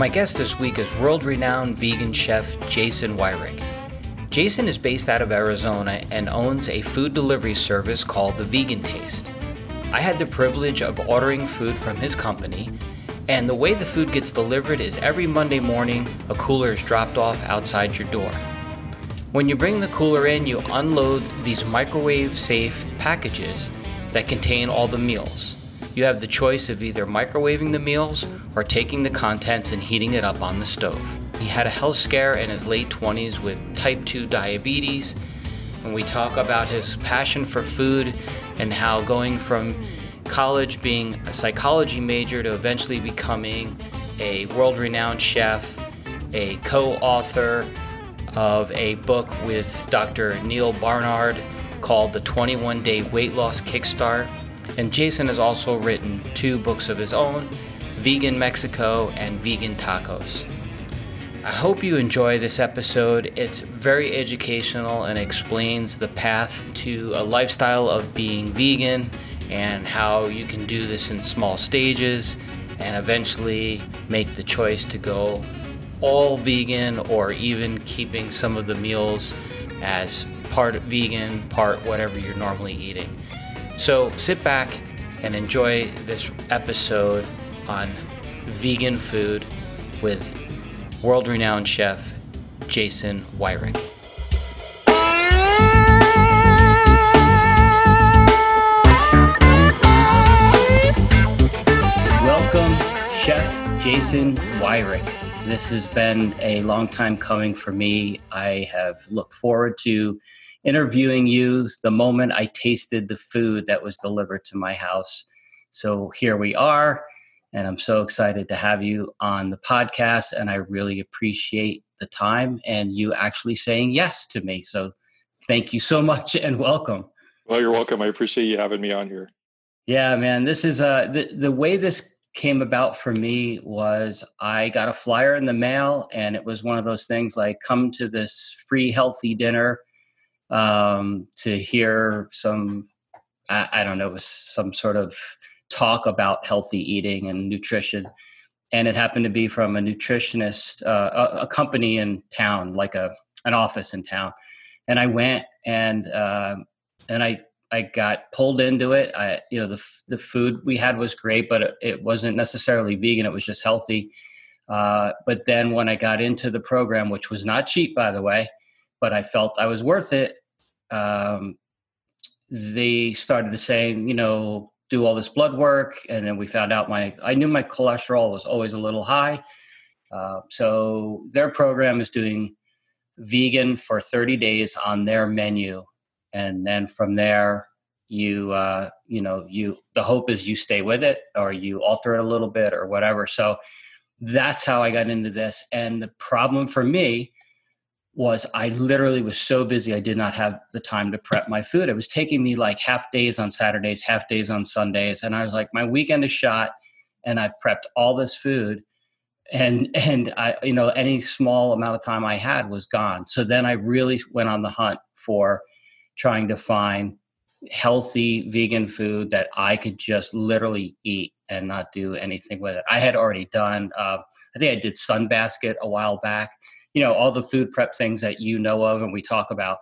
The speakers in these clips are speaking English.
My guest this week is world renowned vegan chef Jason Wyrick. Jason is based out of Arizona and owns a food delivery service called The Vegan Taste. I had the privilege of ordering food from his company, and the way the food gets delivered is every Monday morning, a cooler is dropped off outside your door. When you bring the cooler in, you unload these microwave safe packages that contain all the meals. You have the choice of either microwaving the meals or taking the contents and heating it up on the stove. He had a health scare in his late 20s with type 2 diabetes. And we talk about his passion for food and how going from college being a psychology major to eventually becoming a world renowned chef, a co author of a book with Dr. Neal Barnard called The 21 Day Weight Loss Kickstart. And Jason has also written two books of his own Vegan Mexico and Vegan Tacos. I hope you enjoy this episode. It's very educational and explains the path to a lifestyle of being vegan and how you can do this in small stages and eventually make the choice to go all vegan or even keeping some of the meals as part vegan, part whatever you're normally eating. So sit back and enjoy this episode on vegan food with world renowned chef Jason Wyrick. Welcome, Chef Jason Wyrick. This has been a long time coming for me. I have looked forward to interviewing you the moment I tasted the food that was delivered to my house. So here we are. And I'm so excited to have you on the podcast. And I really appreciate the time and you actually saying yes to me. So thank you so much and welcome. Well, you're welcome. I appreciate you having me on here. Yeah, man. This is uh the, the way this came about for me was I got a flyer in the mail and it was one of those things like come to this free healthy dinner um, to hear some I, I don't know, it was some sort of talk about healthy eating and nutrition. And it happened to be from a nutritionist, uh, a, a, company in town, like a an office in town. And I went and uh, and I I got pulled into it. I you know the the food we had was great, but it, it wasn't necessarily vegan. It was just healthy. Uh, but then when I got into the program, which was not cheap, by the way, but I felt I was worth it. Um, they started to say, you know, do all this blood work, and then we found out my I knew my cholesterol was always a little high. Uh, so their program is doing vegan for 30 days on their menu, and then from there you uh, you know you the hope is you stay with it or you alter it a little bit or whatever. So that's how I got into this. And the problem for me was I literally was so busy I did not have the time to prep my food. It was taking me like half days on Saturdays, half days on Sundays, and I was like, my weekend is shot, and I've prepped all this food, and and I you know any small amount of time I had was gone. So then I really went on the hunt for trying to find healthy vegan food that I could just literally eat and not do anything with it. I had already done. Uh, I think I did Sunbasket a while back you know all the food prep things that you know of and we talk about.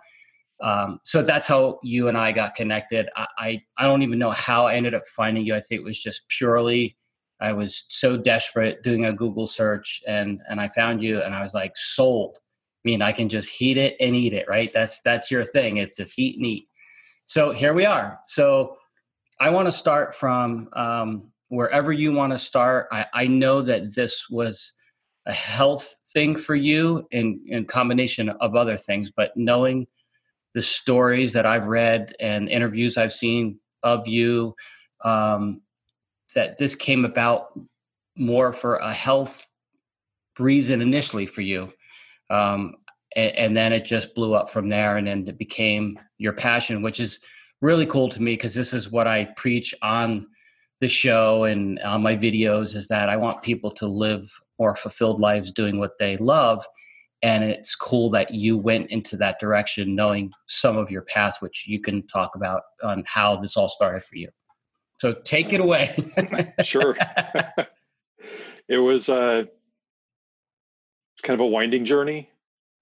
Um, so that's how you and i got connected. I, I, I don't even know how i ended up finding you. I think it was just purely i was so desperate doing a google search and and i found you and i was like sold. I mean i can just heat it and eat it right? That's that's your thing. It's just heat and eat. So here we are. So i want to start from um, wherever you want to start. I, I know that this was a health thing for you in, in combination of other things but knowing the stories that i've read and interviews i've seen of you um, that this came about more for a health reason initially for you um, and, and, then it just blew up from there and then it became your passion which is really cool to me because this is what i preach on the show and on my videos is that i want people to live more fulfilled lives doing what they love and it's cool that you went into that direction knowing some of your past which you can talk about on how this all started for you so take it away sure it was uh kind of a winding journey.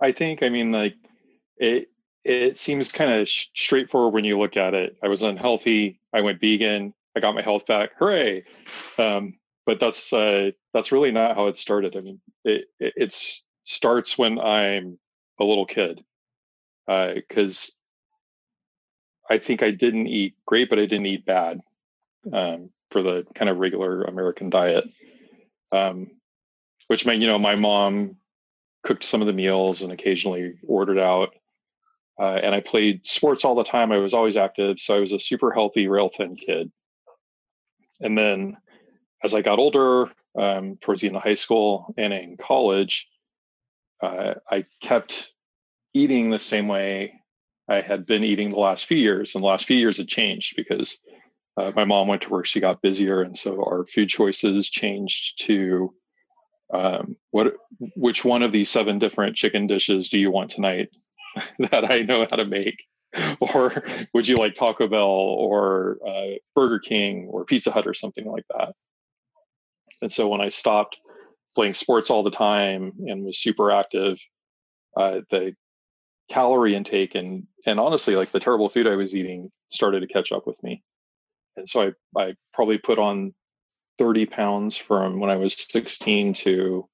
I think. I mean, like it it seems kind of sh- straightforward when you look at it. I was unhealthy. I went vegan. I got my health back. Hooray! Um, but that's uh, that's really not how it started. I mean, it it starts when I'm a little kid because uh, I think I didn't eat great, but I didn't eat bad um, for the kind of regular American diet. Um, which meant, you know, my mom cooked some of the meals and occasionally ordered out. Uh, and I played sports all the time. I was always active. So I was a super healthy, rail thin kid. And then as I got older, um, towards the end of high school and in college, uh, I kept eating the same way I had been eating the last few years. And the last few years had changed because uh, my mom went to work, she got busier. And so our food choices changed to um, what which one of these seven different chicken dishes do you want tonight that I know how to make? or would you like Taco Bell or uh, Burger King or Pizza Hut or something like that? And so when I stopped playing sports all the time and was super active, uh, the calorie intake and and honestly like the terrible food I was eating started to catch up with me. And so I I probably put on 30 pounds from when I was 16 to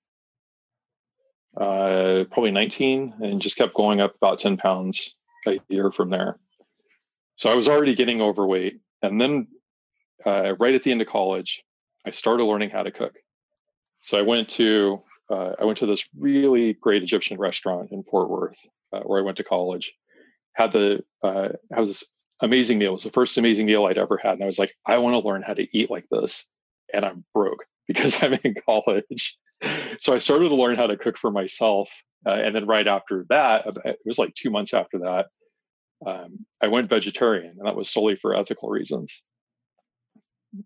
uh, probably 19 and just kept going up about 10 pounds a year from there. So I was already getting overweight. And then uh, right at the end of college, I started learning how to cook. So I went to uh, I went to this really great Egyptian restaurant in Fort Worth, uh, where I went to college. Had the uh, had this amazing meal. It was the first amazing meal I'd ever had, and I was like, I want to learn how to eat like this and I'm broke because I'm in college. so I started to learn how to cook for myself. Uh, and then right after that, it was like two months after that, um, I went vegetarian, and that was solely for ethical reasons.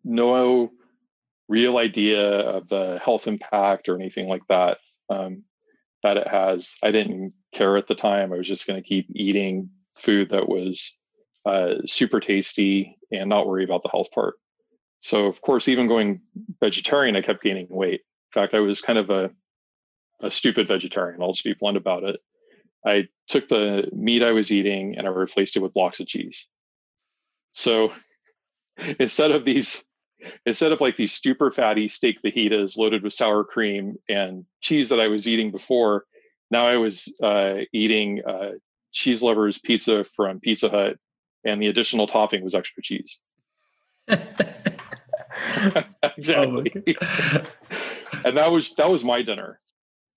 No real idea of the health impact or anything like that um, that it has. I didn't care at the time. I was just going to keep eating food that was uh, super tasty and not worry about the health part. So of course, even going vegetarian, I kept gaining weight. In fact, I was kind of a a stupid vegetarian. I'll just be blunt about it. I took the meat I was eating and I replaced it with blocks of cheese. So instead of these, instead of like these super fatty steak fajitas loaded with sour cream and cheese that I was eating before, now I was uh, eating uh, cheese lovers pizza from Pizza Hut, and the additional topping was extra cheese. exactly. Oh and that was that was my dinner.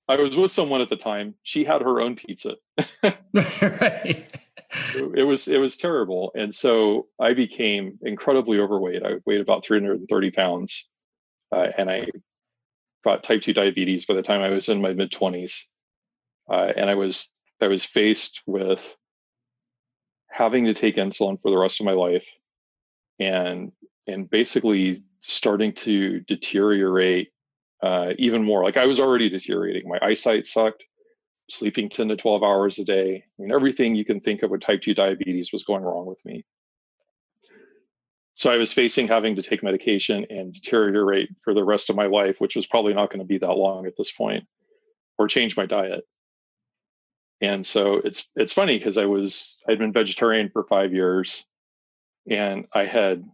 I was with someone at the time. She had her own pizza. right. It was it was terrible, and so I became incredibly overweight. I weighed about 330 pounds, uh, and I got type two diabetes by the time I was in my mid 20s, uh, and I was I was faced with having to take insulin for the rest of my life, and and basically starting to deteriorate uh, even more. Like I was already deteriorating. My eyesight sucked, sleeping 10 to 12 hours a day. I mean, everything you can think of with type 2 diabetes was going wrong with me. So I was facing having to take medication and deteriorate for the rest of my life, which was probably not going to be that long at this point, or change my diet. And so it's it's funny because I was I'd been vegetarian for five years, and I had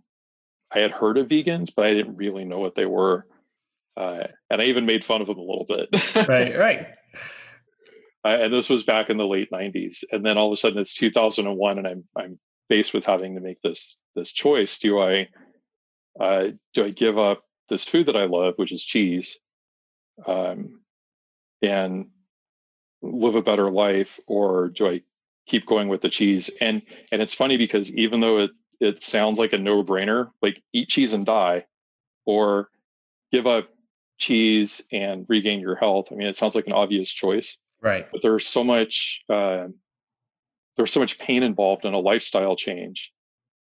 I had heard of vegans, but I didn't really know what they were. Uh, and I even made fun of them a little bit. right, right. Uh, and this was back in the late '90s, and then all of a sudden it's 2001, and I'm I'm faced with having to make this this choice. Do I uh, do I give up this food that I love, which is cheese, um, and live a better life, or do I keep going with the cheese? And and it's funny because even though it it sounds like a no-brainer like eat cheese and die or give up cheese and regain your health i mean it sounds like an obvious choice right but there's so much uh, there's so much pain involved in a lifestyle change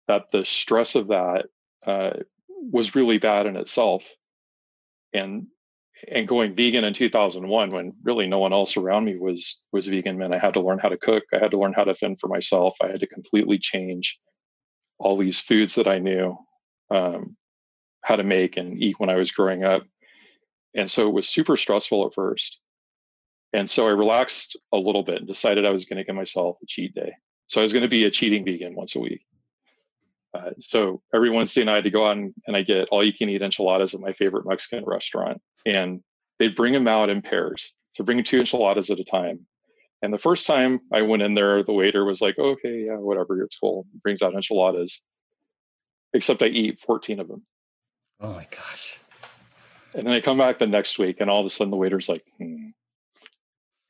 that the stress of that uh, was really bad in itself and and going vegan in 2001 when really no one else around me was was vegan man i had to learn how to cook i had to learn how to fend for myself i had to completely change all these foods that I knew um, how to make and eat when I was growing up. And so it was super stressful at first. And so I relaxed a little bit and decided I was going to give myself a cheat day. So I was going to be a cheating vegan once a week. Uh, so every Wednesday night, I go out and, and I get all you can eat enchiladas at my favorite Mexican restaurant. And they'd bring them out in pairs. So bring two enchiladas at a time. And the first time I went in there, the waiter was like, okay, yeah, whatever, it's cool. Brings out enchiladas. Except I eat 14 of them. Oh my gosh. And then I come back the next week and all of a sudden the waiter's like, hmm,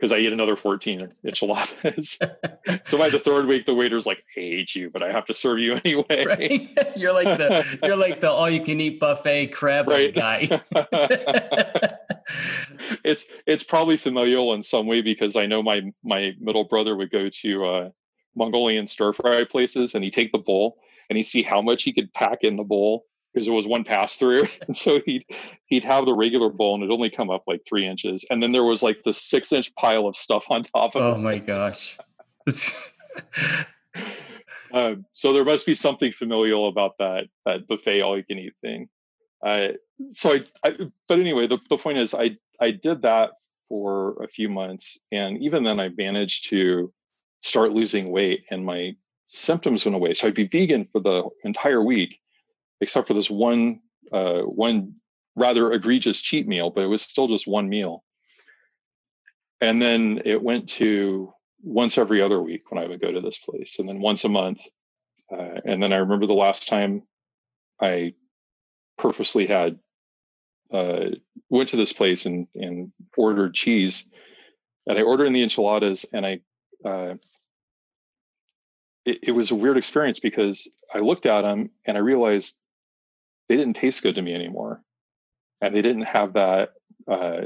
because I eat another 14 enchiladas. so by the third week, the waiter's like, I hate you, but I have to serve you anyway. Right? You're like the you're like the all you can eat buffet crab right. guy. it's it's probably familial in some way because I know my my middle brother would go to uh, Mongolian stir fry places and he'd take the bowl and he'd see how much he could pack in the bowl because there was one pass through. And so he'd he'd have the regular bowl and it'd only come up like three inches. And then there was like the six inch pile of stuff on top of oh it. Oh my gosh. um, so there must be something familial about that that buffet all you can eat thing. Uh, so I, I, but anyway, the, the point is I I did that for a few months and even then I managed to start losing weight and my symptoms went away. So I'd be vegan for the entire week except for this one uh, one rather egregious cheat meal, but it was still just one meal. And then it went to once every other week when I would go to this place, and then once a month. Uh, and then I remember the last time I purposely had uh, went to this place and and ordered cheese, and I ordered in the enchiladas, and I uh, it, it, was a weird experience because I looked at them and I realized they didn't taste good to me anymore. And they didn't have that uh,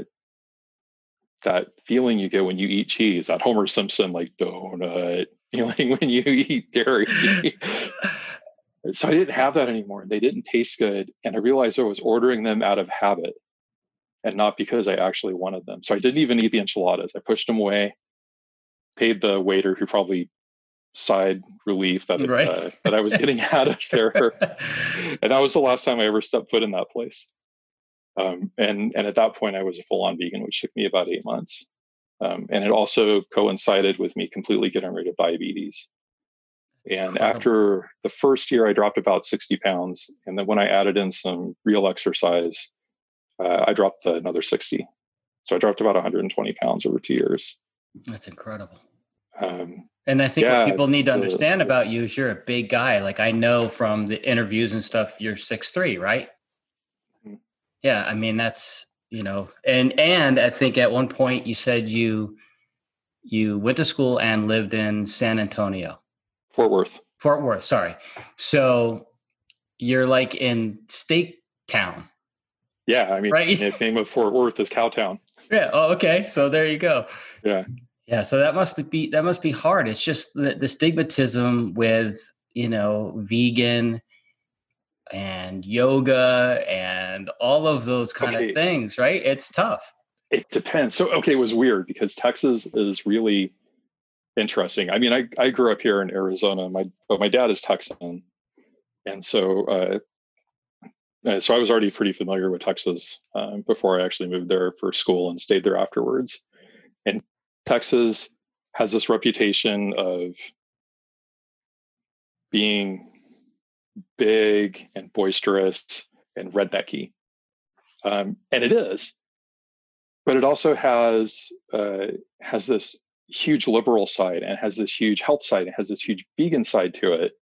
that feeling you get when you eat cheese that homer simpson like donut feeling when you eat dairy. So i didn't have that anymore they didn't taste good and i realized i was ordering them out of habit and not because i actually wanted them. So i didn't even eat the enchiladas. I pushed them away paid the waiter who probably sighed relief that right. uh, that I was getting out of there, and that was the last time I ever stepped foot in that place. Um, and and at that point, I was a full on vegan, which took me about eight months. Um, and it also coincided with me completely getting rid of diabetes. And after the first year, I dropped about 60 pounds. And then when I added in some real exercise, uh, I dropped another 60. So I dropped about 120 pounds over two years. That's incredible. Um, and I think yeah, what people need to understand about you is you're a big guy. Like I know from the interviews and stuff, you're six three, right? Mm-hmm. Yeah, I mean that's you know, and and I think at one point you said you you went to school and lived in San Antonio, Fort Worth. Fort Worth, sorry. So you're like in Steak Town. Yeah, I mean, right? the name of Fort Worth is Cowtown. Yeah. Oh, okay. So there you go. Yeah. Yeah, so that must be that must be hard. It's just the, the stigmatism with you know vegan and yoga and all of those kind okay. of things, right? It's tough. It depends. So okay, it was weird because Texas is really interesting. I mean, I I grew up here in Arizona. My but my dad is Texan, and so uh, uh so I was already pretty familiar with Texas uh, before I actually moved there for school and stayed there afterwards. And Texas has this reputation of being big and boisterous and rednecky. Um, and it is, but it also has uh, has this huge liberal side and has this huge health side and has this huge vegan side to it.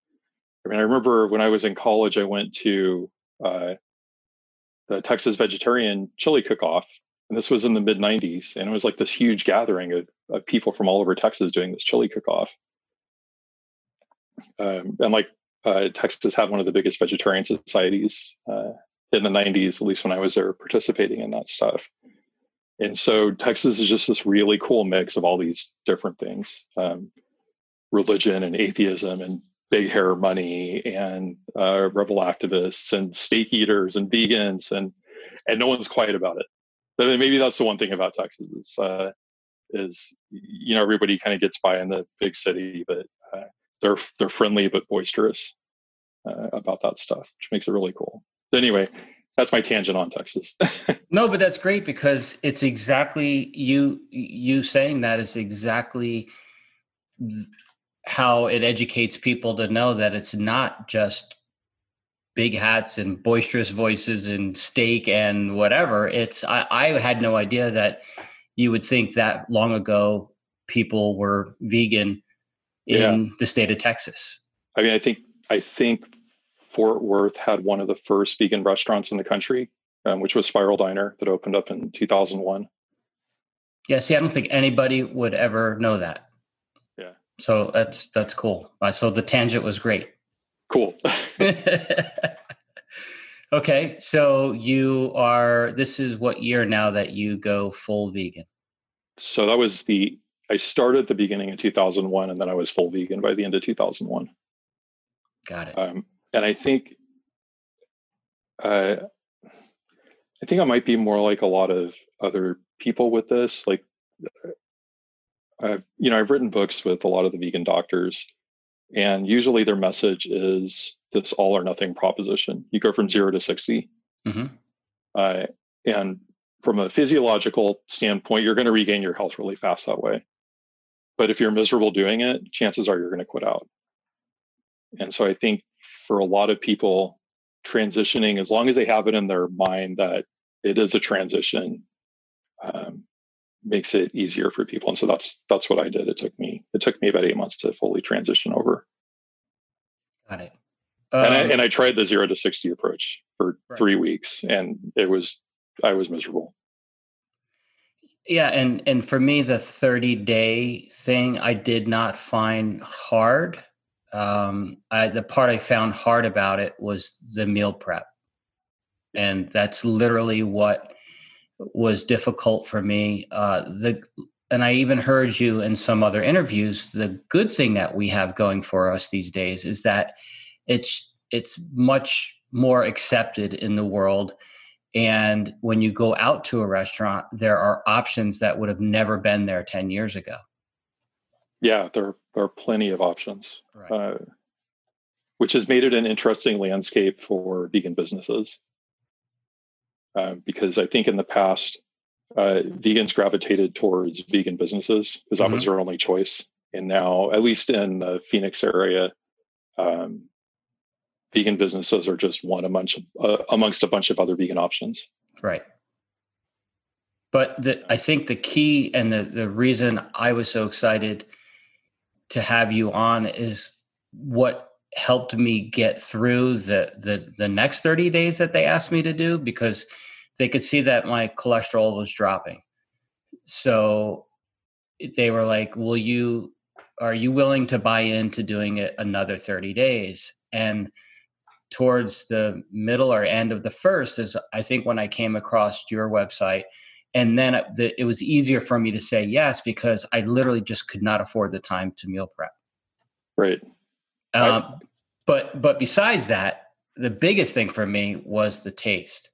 I mean, I remember when I was in college, I went to uh, the Texas Vegetarian Chili Cook-Off, and this was in the mid 90s and it was like this huge gathering of, of people from all over texas doing this chili cook-off. Um, and like uh, texas had one of the biggest vegetarian societies uh, in the 90s at least when i was there participating in that stuff. And so texas is just this really cool mix of all these different things um, religion and atheism and big hair money and uh, rebel activists and steak eaters and vegans and and no one's quiet about it maybe that's the one thing about Texas is, uh, is you know everybody kind of gets by in the big city, but uh, they're they're friendly but boisterous uh, about that stuff, which makes it really cool. But anyway, that's my tangent on Texas. no, but that's great because it's exactly you you saying that is exactly how it educates people to know that it's not just big hats and boisterous voices and steak and whatever. It's I, I had no idea that you would think that long ago people were vegan in yeah. the state of Texas. I mean, I think I think Fort Worth had one of the first vegan restaurants in the country, um, which was Spiral Diner, that opened up in 2001. Yeah, see, I don't think anybody would ever know that. Yeah. So that's that's cool. Uh, so the tangent was great. Cool. okay, so you are. This is what year now that you go full vegan? So that was the. I started at the beginning of 2001, and then I was full vegan by the end of 2001. Got it. Um, and I think, uh, I think I might be more like a lot of other people with this. Like, I've you know I've written books with a lot of the vegan doctors, and usually their message is this all or nothing proposition. You go from zero to 60. Mm-hmm. Uh, and from a physiological standpoint, you're going to regain your health really fast that way. But if you're miserable doing it, chances are you're going to quit out. And so I think for a lot of people, transitioning, as long as they have it in their mind that it is a transition, um, makes it easier for people. And so that's that's what I did. It took me it took me about eight months to fully transition over. Got it. Um, and, I, um and I tried the zero to sixty approach for right. three weeks, and it was I was miserable. Yeah, and and for me, the thirty day thing I did not find hard. Um, I, the part I found hard about it was the meal prep, and that's literally what was difficult for me. Uh, the and I even heard you in some other interviews. The good thing that we have going for us these days is that it's it's much more accepted in the world. And when you go out to a restaurant, there are options that would have never been there 10 years ago. Yeah, there, there are plenty of options, right. uh, which has made it an interesting landscape for vegan businesses. Uh, because I think in the past, uh, vegans gravitated towards vegan businesses because that mm-hmm. was their only choice. And now, at least in the Phoenix area, um, vegan businesses are just one amongst uh, amongst a bunch of other vegan options. Right. But the, I think the key and the, the reason I was so excited to have you on is what helped me get through the, the the next 30 days that they asked me to do because they could see that my cholesterol was dropping. So they were like, "Will you are you willing to buy into doing it another 30 days?" And towards the middle or end of the first is I think when I came across your website and then it was easier for me to say yes because I literally just could not afford the time to meal prep. Right. Um, I, but but besides that, the biggest thing for me was the taste,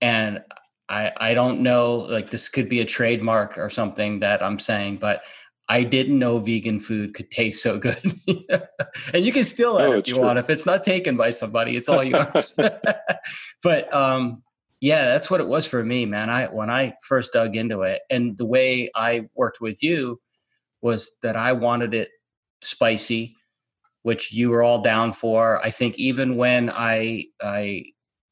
and I I don't know like this could be a trademark or something that I'm saying, but I didn't know vegan food could taste so good. and you can steal it oh, if you true. want. If it's not taken by somebody, it's all yours. but um, yeah, that's what it was for me, man. I when I first dug into it, and the way I worked with you was that I wanted it spicy, which you were all down for. I think even when I I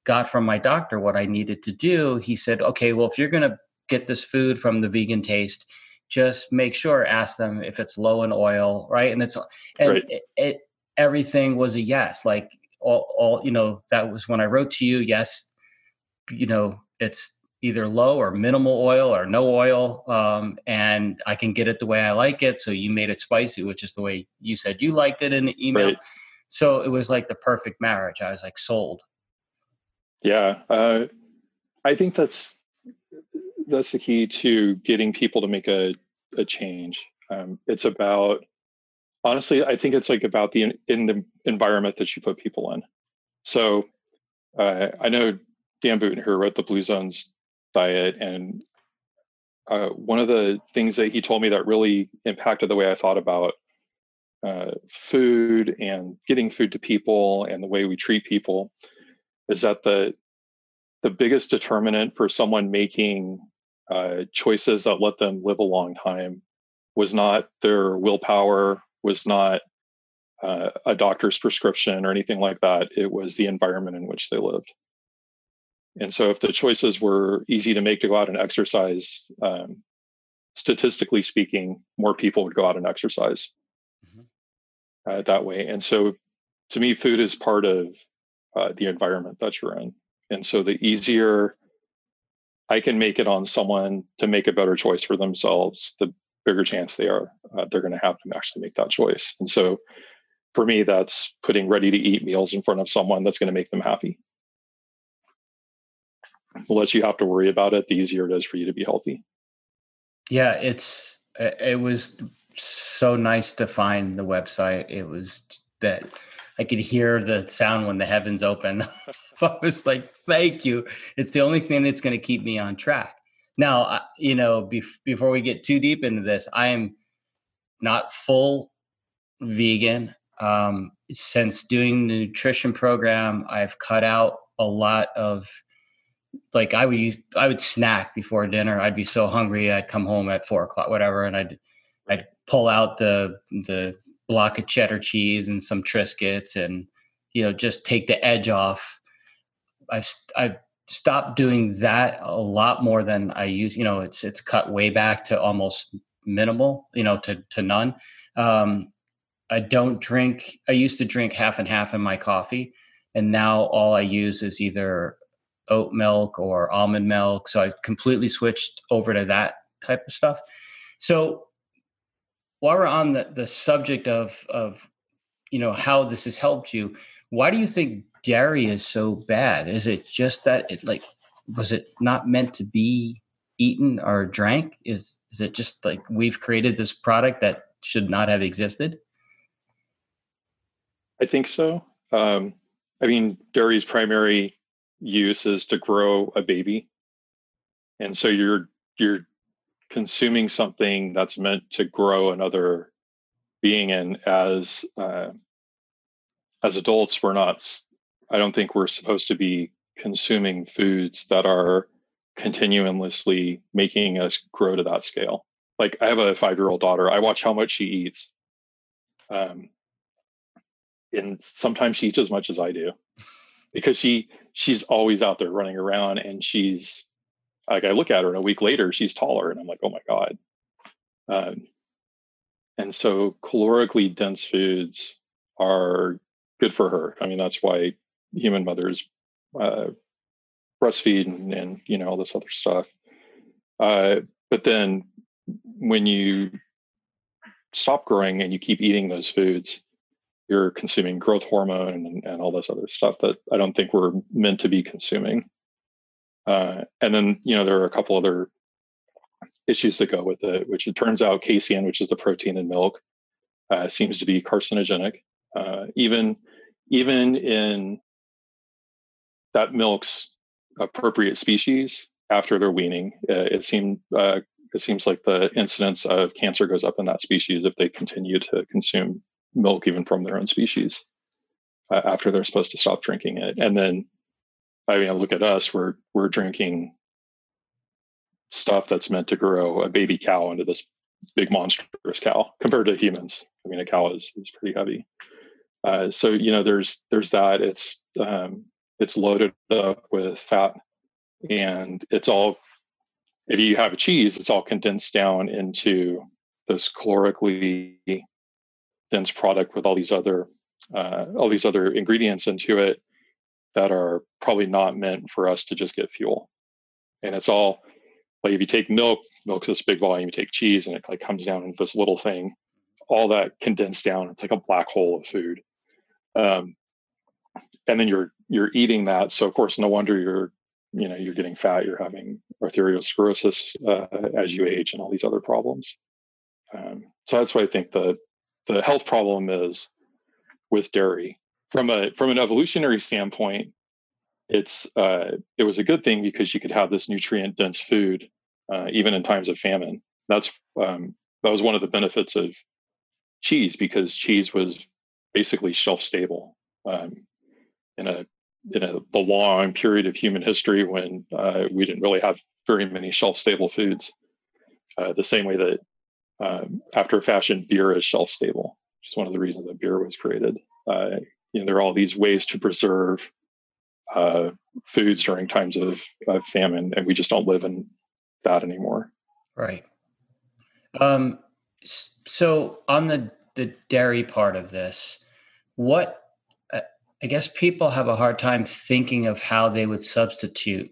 got from my doctor what I needed to do, he said, "Okay, well, if you're going to get this food from the vegan taste." just make sure ask them if it's low in oil right and it's and right. it, it, everything was a yes like all, all you know that was when i wrote to you yes you know it's either low or minimal oil or no oil um, and i can get it the way i like it so you made it spicy which is the way you said you liked it in the email right. so it was like the perfect marriage i was like sold yeah uh, i think that's that's the key to getting people to make a, a change. Um, it's about honestly, I think it's like about the in the environment that you put people in. So uh, I know Dan Buettner who wrote the Blue Zones diet, and uh, one of the things that he told me that really impacted the way I thought about uh, food and getting food to people and the way we treat people is that the the biggest determinant for someone making uh, choices that let them live a long time was not their willpower, was not uh, a doctor's prescription or anything like that. It was the environment in which they lived. And so, if the choices were easy to make to go out and exercise, um, statistically speaking, more people would go out and exercise mm-hmm. uh, that way. And so, to me, food is part of uh, the environment that you're in. And so, the easier I can make it on someone to make a better choice for themselves, the bigger chance they are uh, they're going to have to actually make that choice. And so, for me, that's putting ready to eat meals in front of someone that's going to make them happy. The less you have to worry about it, the easier it is for you to be healthy. Yeah, it's it was so nice to find the website. It was that I could hear the sound when the heavens open. I was like, "Thank you." It's the only thing that's going to keep me on track. Now, you know, bef- before we get too deep into this, I am not full vegan. Um, since doing the nutrition program, I've cut out a lot of like I would I would snack before dinner. I'd be so hungry, I'd come home at four o'clock, whatever, and I'd I'd pull out the the block of cheddar cheese and some Triscuits, and you know just take the edge off. I've I've stopped doing that a lot more than I use. You know, it's it's cut way back to almost minimal. You know, to to none. Um, I don't drink. I used to drink half and half in my coffee, and now all I use is either oat milk or almond milk. So I've completely switched over to that type of stuff. So while we're on the, the subject of of you know how this has helped you, why do you think dairy is so bad? Is it just that it like was it not meant to be eaten or drank? Is is it just like we've created this product that should not have existed? I think so. Um, I mean, dairy's primary use is to grow a baby and so you're you're consuming something that's meant to grow another being and as uh, as adults we're not i don't think we're supposed to be consuming foods that are continuously making us grow to that scale. Like i have a five year old daughter i watch how much she eats um, and sometimes she eats as much as i do. Because she she's always out there running around and she's like I look at her and a week later she's taller and I'm like, oh my God. Um, and so calorically dense foods are good for her. I mean, that's why human mothers uh, breastfeed and, and, you know all this other stuff. Uh, but then when you stop growing and you keep eating those foods, you're consuming growth hormone and, and all this other stuff that I don't think we're meant to be consuming. Uh, and then, you know, there are a couple other issues that go with it, which it turns out casein, which is the protein in milk, uh, seems to be carcinogenic. Uh, even even in that milk's appropriate species after they're weaning, uh, it seemed uh, it seems like the incidence of cancer goes up in that species if they continue to consume milk even from their own species uh, after they're supposed to stop drinking it. And then, I mean, look at us, we're, we're drinking stuff that's meant to grow a baby cow into this big monstrous cow compared to humans. I mean, a cow is, is pretty heavy. Uh, so, you know, there's, there's that it's, um, it's loaded up with fat and it's all, if you have a cheese, it's all condensed down into this calorically dense product with all these other uh, all these other ingredients into it that are probably not meant for us to just get fuel. And it's all like if you take milk, milk's this big volume. You take cheese, and it like comes down into this little thing. All that condensed down, it's like a black hole of food. Um, and then you're you're eating that. So of course, no wonder you're you know you're getting fat. You're having arteriosclerosis uh, as you age, and all these other problems. Um, so that's why I think the the health problem is with dairy. From a from an evolutionary standpoint, it's uh, it was a good thing because you could have this nutrient dense food uh, even in times of famine. That's um, that was one of the benefits of cheese because cheese was basically shelf stable um, in a in a, the long period of human history when uh, we didn't really have very many shelf stable foods. Uh, the same way that um, after fashion, beer is shelf stable, which is one of the reasons that beer was created. You know, there are all these ways to preserve uh, foods during times of, of, famine, and we just don't live in that anymore. Right. Um, so on the the dairy part of this, what uh, I guess people have a hard time thinking of how they would substitute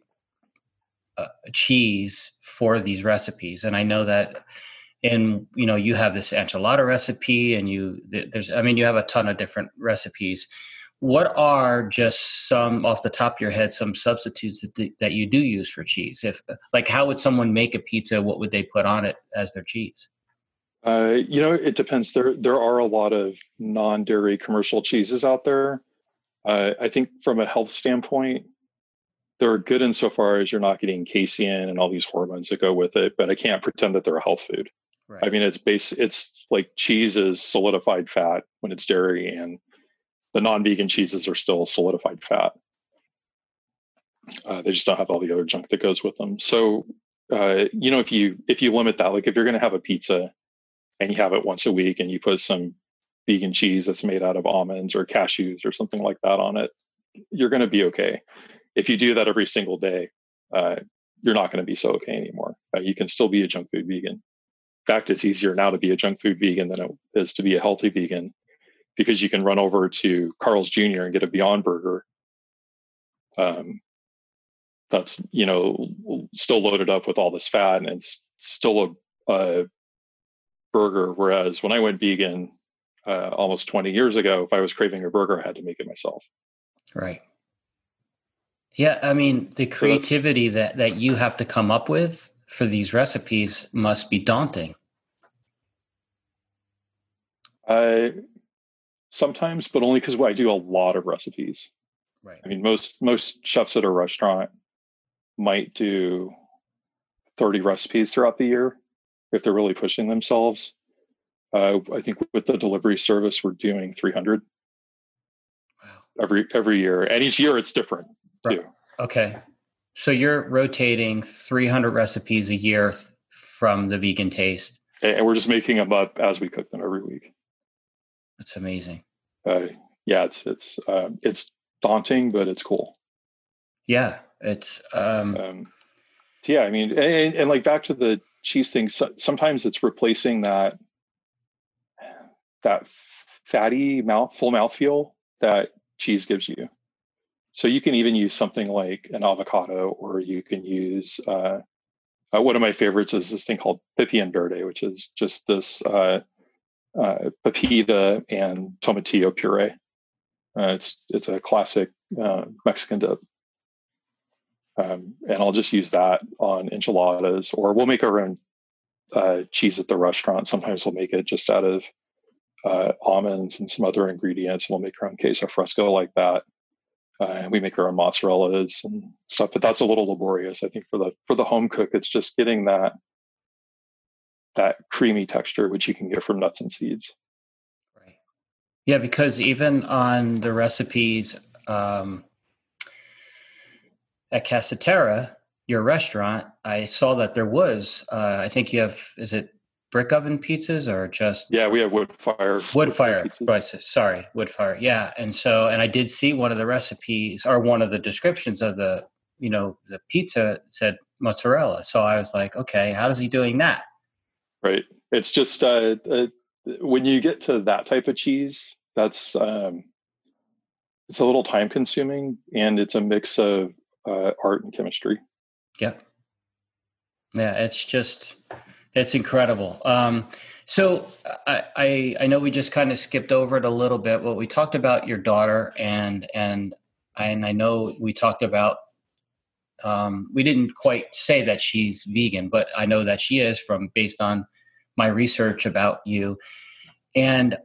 uh, cheese for these recipes, and I know that and you know you have this enchilada recipe and you there's i mean you have a ton of different recipes. What are just some off the top of your head some substitutes that, that you do use for cheese? If like how would someone make a pizza what would they put on it as their cheese? Uh, you know it depends. There there are a lot of non-dairy commercial cheeses out there. Uh, i think from a health standpoint they're good insofar as you're not getting casein and all these hormones that go with it but i can't pretend that they're a health food Right. I mean, it's base. It's like cheese is solidified fat when it's dairy, and the non-vegan cheeses are still solidified fat. Uh, they just don't have all the other junk that goes with them. So, uh, you know, if you if you limit that, like if you're going to have a pizza and you have it once a week, and you put some vegan cheese that's made out of almonds or cashews or something like that on it, you're going to be okay. If you do that every single day, uh, you're not going to be so okay anymore. Uh, you can still be a junk food vegan fact, it's easier now to be a junk food vegan than it is to be a healthy vegan because you can run over to Carl's Jr. and get a Beyond Burger. Um, that's you know still loaded up with all this fat and it's still a, a burger. Whereas when I went vegan uh, almost 20 years ago, if I was craving a burger, I had to make it myself. Right. Yeah, I mean the creativity so that that you have to come up with for these recipes must be daunting. I sometimes, but only because I do a lot of recipes. Right. I mean, most most chefs at a restaurant might do 30 recipes throughout the year if they're really pushing themselves. Uh, I think with the delivery service, we're doing 300 wow. every every year, and each year it's different right. too. Okay, so you're rotating 300 recipes a year th- from the vegan taste. And we're just making them up as we cook them every week. That's amazing. Uh, yeah, it's it's uh, it's daunting, but it's cool. Yeah, it's um, um so yeah. I mean, and, and, like back to the cheese thing. So, sometimes it's replacing that that fatty mouth, full mouth feel that cheese gives you. So you can even use something like an avocado, or you can use uh, uh, one of my favorites is this thing called pipián verde, which is just this uh, uh, pepita and tomatillo puree. Uh, it's it's a classic uh, Mexican dip, um, and I'll just use that on enchiladas, or we'll make our own uh, cheese at the restaurant. Sometimes we'll make it just out of almonds and some other ingredients. We'll make our own queso fresco like that uh, we make our own mozzarellas and stuff but that's a little laborious i think for the for the home cook it's just getting that that creamy texture which you can get from nuts and seeds. Right. Yeah because even on the recipes um, at casa terra your restaurant i saw that there was uh, i think you have is it brick oven pizzas or just yeah we have wood fire wood fire right sorry wood fire yeah and so and i did see one of the recipes or one of the descriptions of the you know the pizza said mozzarella so i was like okay how is he doing that? Right it's just uh, uh when you get to that type of cheese that's um it's a little time consuming and it's a mix of uh, art and chemistry. Yeah yeah it's just it's incredible. Um, so I, I, I know we just kind of skipped over it a little bit, but we talked about your daughter and and and I know we talked about um, we didn't quite say that she's vegan, but I know that she is from based on my research about you. And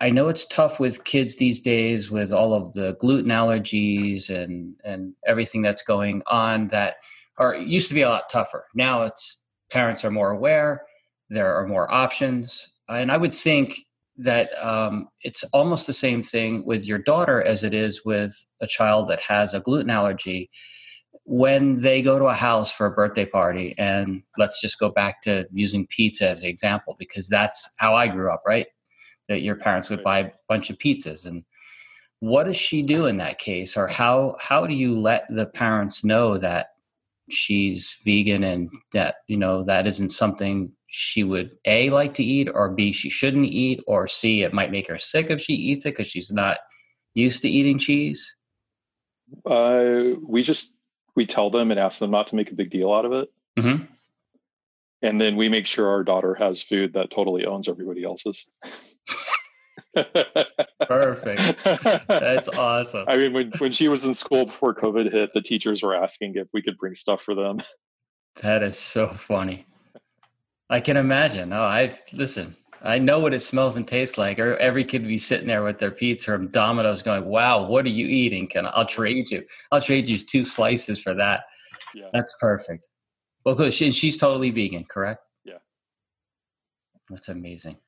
I know it's tough with kids these days with all of the gluten allergies and and everything that's going on that are used to be a lot tougher. Now it's parents are more aware there are more options and i would think that um, it's almost the same thing with your daughter as it is with a child that has a gluten allergy. When they go to a house for a birthday party, and let's just go back to using pizza as an example, because that's how I grew up, right? That your parents would buy a bunch of pizzas, and what does she do in that case, or how how do you let the parents know that she's vegan and that you know that isn't something she would a like to eat or b she shouldn't eat or c it might make her sick if she eats it because she's not used to eating cheese? Uh, we just we tell them and ask them not to make a big deal out of it. Mm-hmm. and then we make sure our daughter has food that totally owns everybody else's Perfect. That's awesome. I mean, when, when she was in school before COVID hit, the teachers were asking if we could bring stuff for them. That is so funny. I can imagine. Oh, I've listen. I know what it smells and tastes like. Or every kid would be sitting there with their pizza from Domino's, going, "Wow, what are you eating? Can I, I'll trade you? I'll trade you two slices for that." Yeah. That's perfect. Well. She, she's totally vegan, correct? Yeah. That's amazing.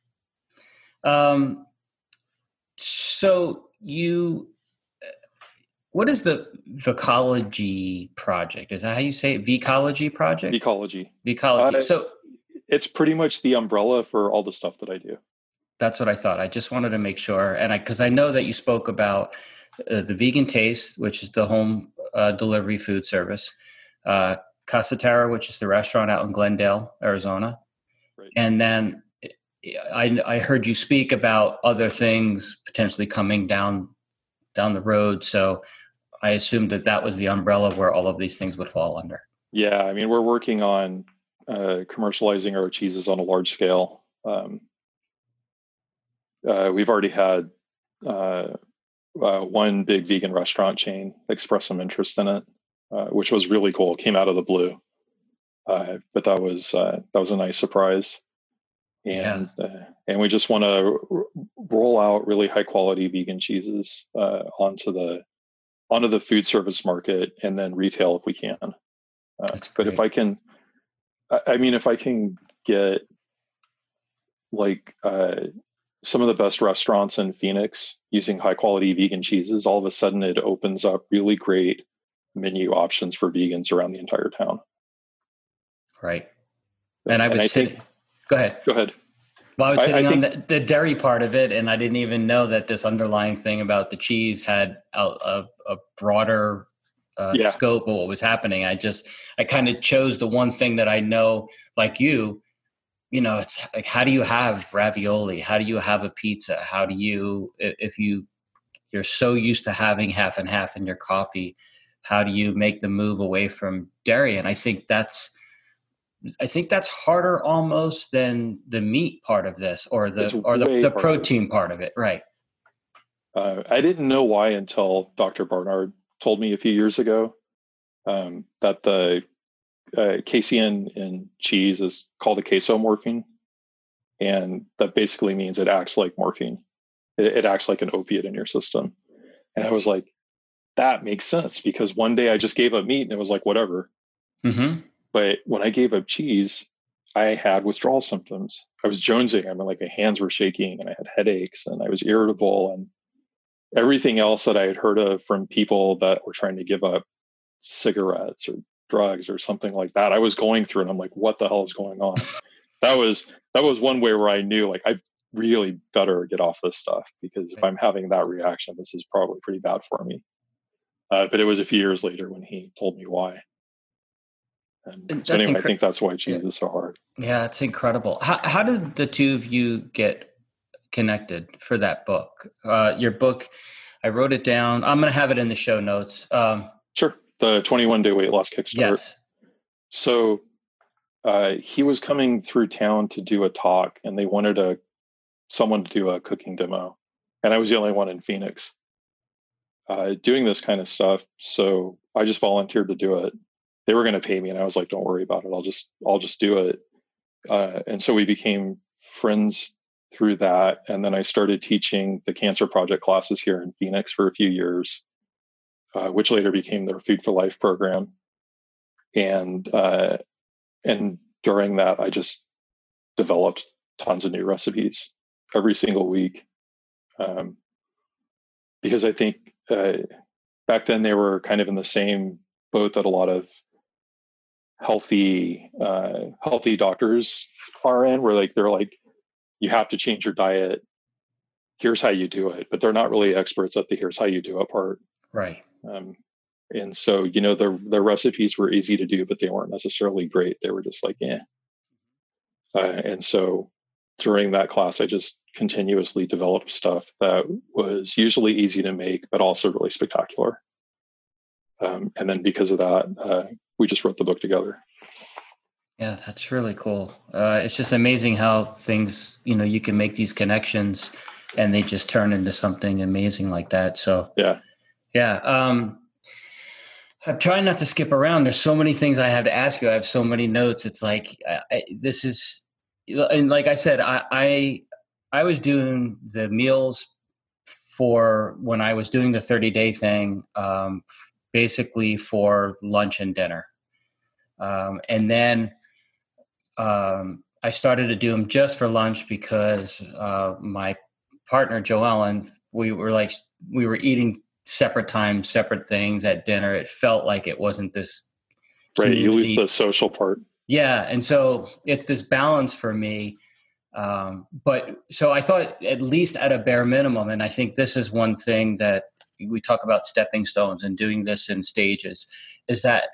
Um, so you what is the Vicology project? Is that how you say it? Vicology project? Ecology. Vicology. Uh, so it's pretty much the umbrella for all the stuff that I do. That's what I thought. I just wanted to make sure, and I because I know that you spoke about uh, the vegan taste, which is the home uh, delivery food service, uh, Casa Terra, which is the restaurant out in Glendale, Arizona, right. and then I, I heard you speak about other things potentially coming down down the road. So I assumed that that was the umbrella where all of these things would fall under. Yeah, I mean, we're working on uh, commercializing our cheeses on a large scale. Um, uh, we've already had uh, uh one big vegan restaurant chain express some interest in it, uh, which was really cool. Came out of the blue, uh, but that was that was a nice surprise and yeah. uh, and we just want to r- roll out really high quality vegan cheeses uh, onto the onto the food service market and then retail if we can. Uh, but if I can, I mean, if I can get like uh, some of the best restaurants in Phoenix using high quality vegan cheeses, all of a sudden it opens up really great menu options for vegans around the entire town. Right. And I would and say, Go ahead. Go ahead. Well, I was hitting I, I on the, the, dairy part of it, and I didn't even know that this underlying thing about the cheese had a, a, a broader uh, yeah. scope of what was happening. I just, I kind of chose the one thing that I know, like you, you know, it's like, how do you have ravioli? How do you have a pizza? How do you, if you, you're so used to having half and half in your coffee, how do you make the move away from dairy? And I think that's, I think that's harder almost than the meat part of this or the it's or the, the protein part of it, right? Uh, I didn't know why until Dr. Barnard told me a few years ago um, that the uh, casein in cheese is called a casomorphin, and that basically means it acts like morphine. It, it acts like an opiate in your system. And I was like, that makes sense because one day I just gave up meat and it was like whatever. Mm-hmm. But when I gave up cheese, I had withdrawal symptoms. I was jonesing. I mean, like my hands were shaking and I had headaches and I was irritable and everything else that I had heard of from people that were trying to give up cigarettes or drugs or something like that. I was going through and I'm like, what the hell is going on? that was that was one way where I knew like I really better get off this stuff because if I'm having that reaction, this is probably pretty bad for me. Uh, but it was a few years later when he told me why. And so anyway, incre- I think that's why yeah. is so hard. Yeah, it's incredible. How how did the two of you get connected for that book? Uh, your book, I wrote it down. I'm going to have it in the show notes. Um, sure. The 21 day weight loss kickstart. Yes. So uh, he was coming through town to do a talk, and they wanted a someone to do a cooking demo, and I was the only one in Phoenix uh, doing this kind of stuff. So I just volunteered to do it they were going to pay me, and I was like, "Don't worry about it. I'll just I'll just do it." Uh, and so we became friends through that, and then I started teaching the Cancer Project classes here in Phoenix for a few years, uh, which later became their Food for Life program. And uh, and during that, I just developed tons of new recipes. every single week. Um, because I think uh, back then they were kind of in the same boat that a lot of healthy uh, healthy doctors are in, where like they're like, you have to change your diet. Here's how you do it, but they're not really experts at the here's how you do it part. Right. Um, and so you know the the recipes were easy to do, but they weren't necessarily great. They were just like, yeah. Uh, and so during that class, I just continuously developed stuff that was usually easy to make, but also really spectacular. Um, and then because of that, uh, we just wrote the book together. Yeah, that's really cool. Uh, it's just amazing how things, you know, you can make these connections and they just turn into something amazing like that. So, yeah. Yeah. Um, I'm trying not to skip around. There's so many things I have to ask you. I have so many notes. It's like, I, this is, and like I said, I, I, I was doing the meals for when I was doing the 30 day thing, um, basically for lunch and dinner. Um, and then um, I started to do them just for lunch because uh, my partner Joellen, we were like we were eating separate times, separate things at dinner. It felt like it wasn't this. Right, you lose the social part. Yeah, and so it's this balance for me. Um, but so I thought at least at a bare minimum, and I think this is one thing that we talk about stepping stones and doing this in stages, is that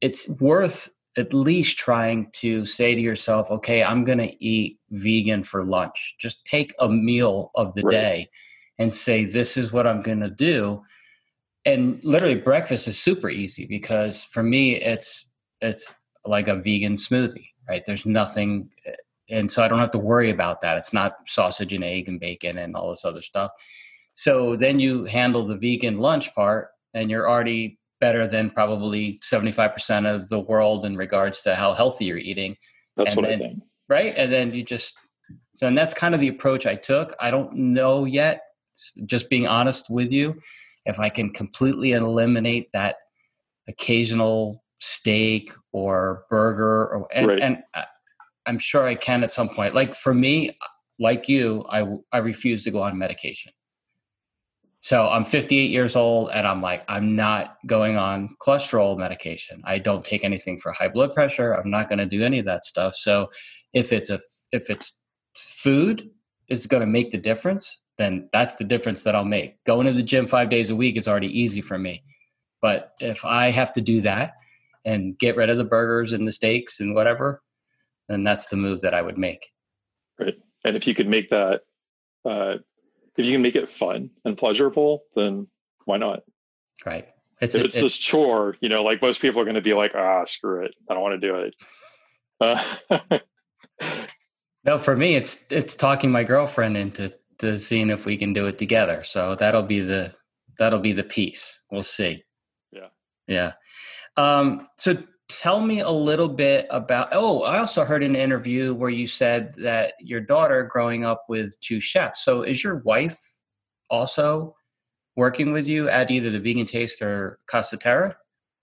it's worth at least trying to say to yourself, okay, I'm going to eat vegan for lunch. Just take a meal of the right. day and say, this is what I'm going to do. And literally, breakfast is super easy because for me, it's it's like a vegan smoothie, right? There's nothing, eh, and so I don't have to worry about that. It's not sausage and egg and bacon and all this other stuff. So then you handle the vegan lunch part, and you're already better than probably 75% of the world in regards to how healthy you're eating. That's and what then, I think. Right. And then you just, so, and that's kind of the approach I took. I don't know yet, just being honest with you, if I can completely eliminate that occasional steak or burger or, and, right. and I'm sure I can at some point. Like for me, like you, I, I refuse to go on medication. So I'm 58 years old and I'm like, I'm not going on cholesterol medication. I don't take anything for high blood pressure. I'm not going to do any of that stuff. So if it's a, if it's food is going to make the difference, then that's the difference that I'll make. Going to the gym five days a week is already easy for me. But if I have to do that and get rid of the burgers and the steaks and whatever, then that's the move that I would make. Right. And if you could make that uh, if you can make it fun and pleasurable, then why not? Right. It's, if it's, it's this chore, you know, like most people are going to be like, ah, screw it, I don't want to do it. Uh, no, for me, it's it's talking my girlfriend into to seeing if we can do it together. So that'll be the that'll be the piece. We'll see. Yeah. Yeah. Um, so tell me a little bit about oh i also heard an interview where you said that your daughter growing up with two chefs. So is your wife also working with you at either the vegan taste or casa terra?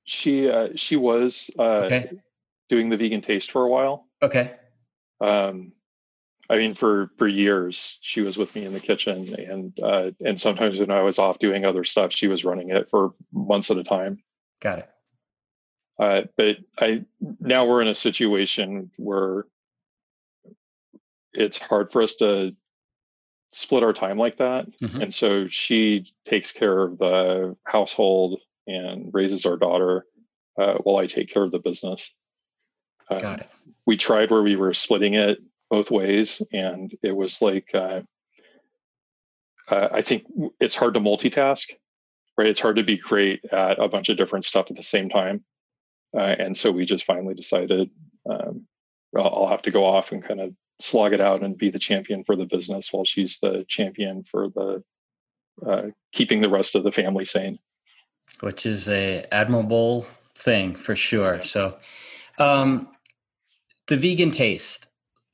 She uh, she was uh, okay. doing the vegan taste for a while. Okay. Um i mean for for years she was with me in the kitchen and uh and sometimes when i was off doing other stuff she was running it for months at a time. Got it uh, but I now we're in a situation where it's hard for us to split our time like that, mm-hmm. and so she takes care of the household and raises our daughter uh, while I take care of the business. Uh, Got it. We tried where we were splitting it both ways, and it was like uh, uh, I think it's hard to multitask, right? It's hard to be great at a bunch of different stuff at the same time. Uh, and so we just finally decided um, I'll, I'll have to go off and kind of slog it out and be the champion for the business while she's the champion for the uh, keeping the rest of the family sane. Which is a admirable thing for sure. So, um, the vegan taste.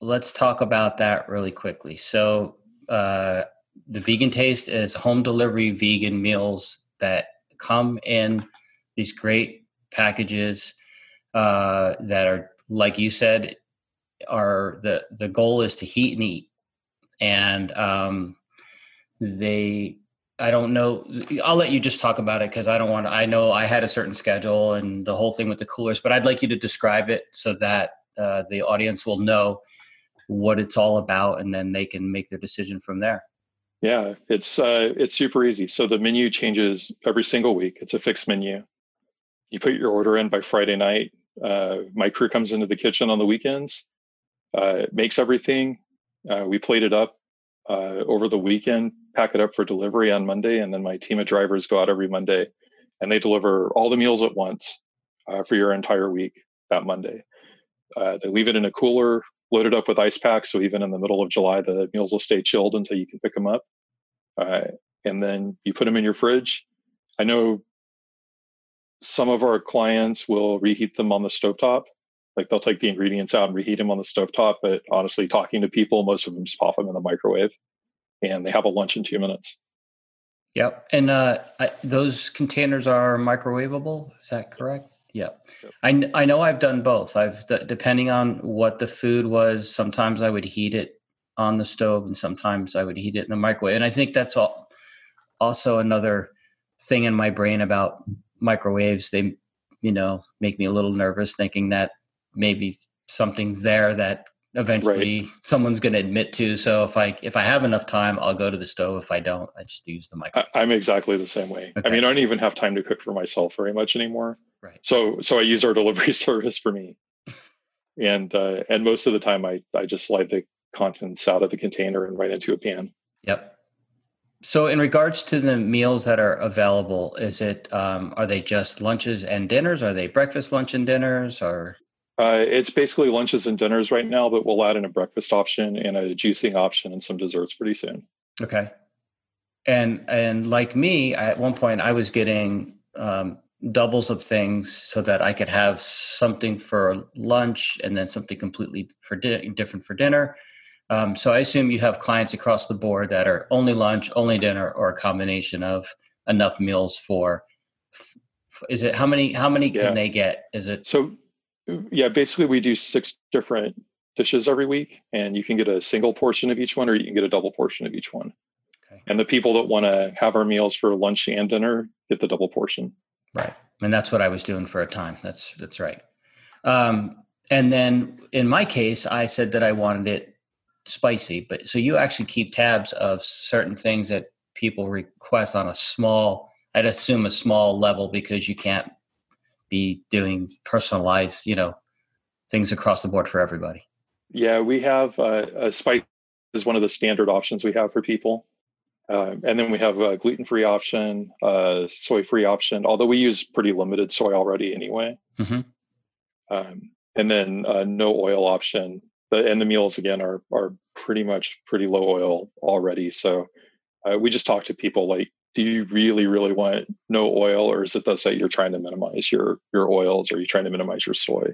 Let's talk about that really quickly. So, uh, the vegan taste is home delivery vegan meals that come in these great packages uh, that are like you said are the the goal is to heat and eat and um, they I don't know. I'll let you just talk about it because I don't want to. I know I had a certain schedule and the whole thing with the coolers, but I'd like you to describe it so that uh, the audience will know what it's all about, and then they can make their decision from there. Yeah, it's uh, it's super easy. So the menu changes every single week. It's a fixed menu. You put your order in by Friday night. Uh, my crew comes into the kitchen on the weekends, uh, makes everything. Uh, we plate it up uh, over the weekend, pack it up for delivery on Monday, and then my team of drivers go out every Monday, and they deliver all the meals at once uh, for your entire week that Monday. they leave it in a cooler loaded up with ice packs. So even in the middle of July, the meals will stay chilled until you can pick them up. Uh, and then you put them in your fridge. I know some of our clients will reheat them on the stovetop. Like they'll take the ingredients out and reheat them on the stovetop. But honestly, talking to people, most of them just pop them in the microwave and they have a lunch in two minutes. Yep. And uh, I, those containers are microwavable. Is that correct? Yeah. Yep. I, I know I've done both. I've, depending on what the food was, sometimes I would heat it on the stove and sometimes I would heat it in the microwave. And I think that's all, also another thing in my brain about microwaves. They, you know, make me a little nervous thinking that maybe something's there that eventually right. someone's going to admit to. So if i if i have enough time i'll go to the stove. If i don't i just use the microwave. I'm exactly the same way. Okay. i mean i don't even have time to cook for myself very much anymore. Right. So so i use our delivery service for me. And uh and most of the time i i just slide the contents out of the container and right into a pan. Yep so in regards to the meals that are available is it um are they just lunches and dinners are they breakfast lunch and dinners or uh, it's basically lunches and dinners right now, but we'll add in a breakfast option and a juicing option and some desserts pretty soon. Okay. And and like me, at one point I was getting um, doubles of things so that I could have something for lunch and then something completely for di- different for dinner. Um, so I assume you have clients across the board that are only lunch, only dinner, or a combination of enough meals for. Is it how many? How many can they get? Is it so? yeah, basically we do six different dishes every week, and you can get a single portion of each one, or you can get a double portion of each one. Okay. And the people that want to have our meals for lunch and dinner get the double portion. Right, and that's what I was doing for a time. That's that's right. Um, and then in my case, I said that I wanted it spicy, but so you actually keep tabs of certain things that people request on a small, I'd assume a small level because you can't be doing personalized, you know, things across the board for everybody? Yeah, we have uh, a spice is one of the standard options we have for people. Uh, and then we have a gluten-free option, uh, soy-free option, although we use pretty limited soy already anyway. Mm-hmm. Um, and then uh, no oil option. The, and the meals again are are pretty much pretty low oil already. So uh, we just talk to people like, do you really really want no oil or is it thus that you're trying to minimize your your oils or are you trying to minimize your soy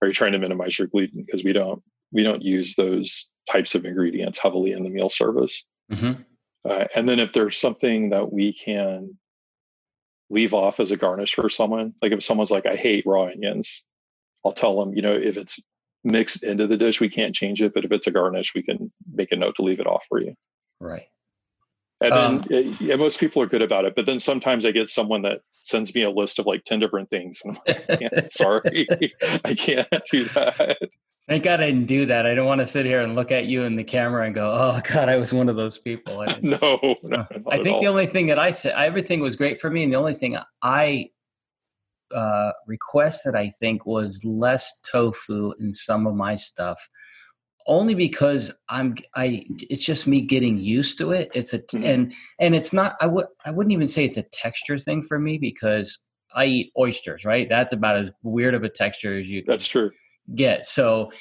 are you trying to minimize your gluten because we don't we don't use those types of ingredients heavily in the meal service mm-hmm. uh, and then if there's something that we can leave off as a garnish for someone like if someone's like i hate raw onions i'll tell them you know if it's mixed into the dish we can't change it but if it's a garnish we can make a note to leave it off for you right and um, then, yeah, most people are good about it. But then sometimes I get someone that sends me a list of like 10 different things. And I'm like, sorry, I can't do that. Thank God I didn't do that. I don't want to sit here and look at you in the camera and go, "Oh God, I was one of those people." no, no I think the only thing that I said, everything was great for me, and the only thing I uh, requested, I think, was less tofu in some of my stuff only because I'm I it's just me getting used to it. It's a mm-hmm. and and it's not I would I wouldn't even say it's a texture thing for me because I eat oysters, right? That's about as weird of a texture as you That's true. get. So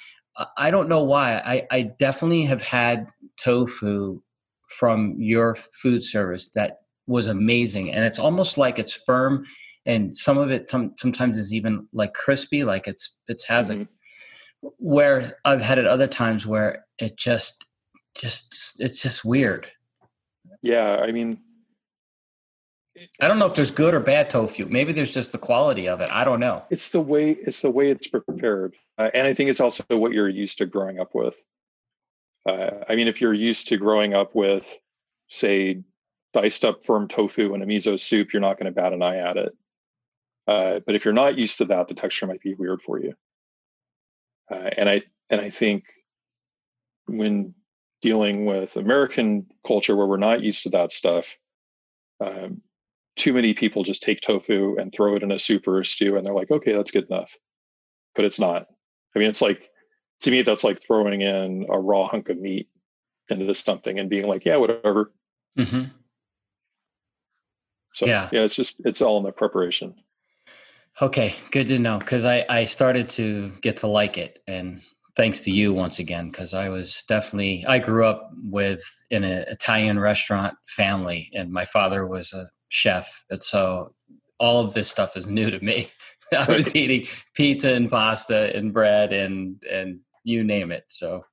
I don't know why. I I definitely have had tofu from your food service that was amazing and it's almost like it's firm and some of it some, sometimes is even like crispy like it's it has mm-hmm. a where I've had it other times where it just just it's just weird. Yeah, I mean I don't know if there's good or bad tofu. Maybe there's just the quality of it. I don't know. It's the way it's the way it's prepared, uh, and I think it's also what you're used to growing up with. Uh, I mean, if you're used to growing up with, say, diced up firm tofu and a miso soup, you're not going to bat an eye at it. Uh, but if you're not used to that, the texture might be weird for you. Uh, and I and I think when dealing with American culture where we're not used to that stuff, um, too many people just take tofu and throw it in a soup or a stew, and they're like, okay, that's good enough. But it's not. I mean, it's like to me, that's like throwing in a raw hunk of meat into something and being like, yeah, whatever. Mm-hmm. So yeah. yeah, it's just it's all in the preparation. Okay, good to know because I I started to get to like it, and thanks to you once again because I was definitely I grew up with in an Italian restaurant family, and my father was a chef, and so all of this stuff is new to me. I was eating pizza and pasta and bread and and you name it. So,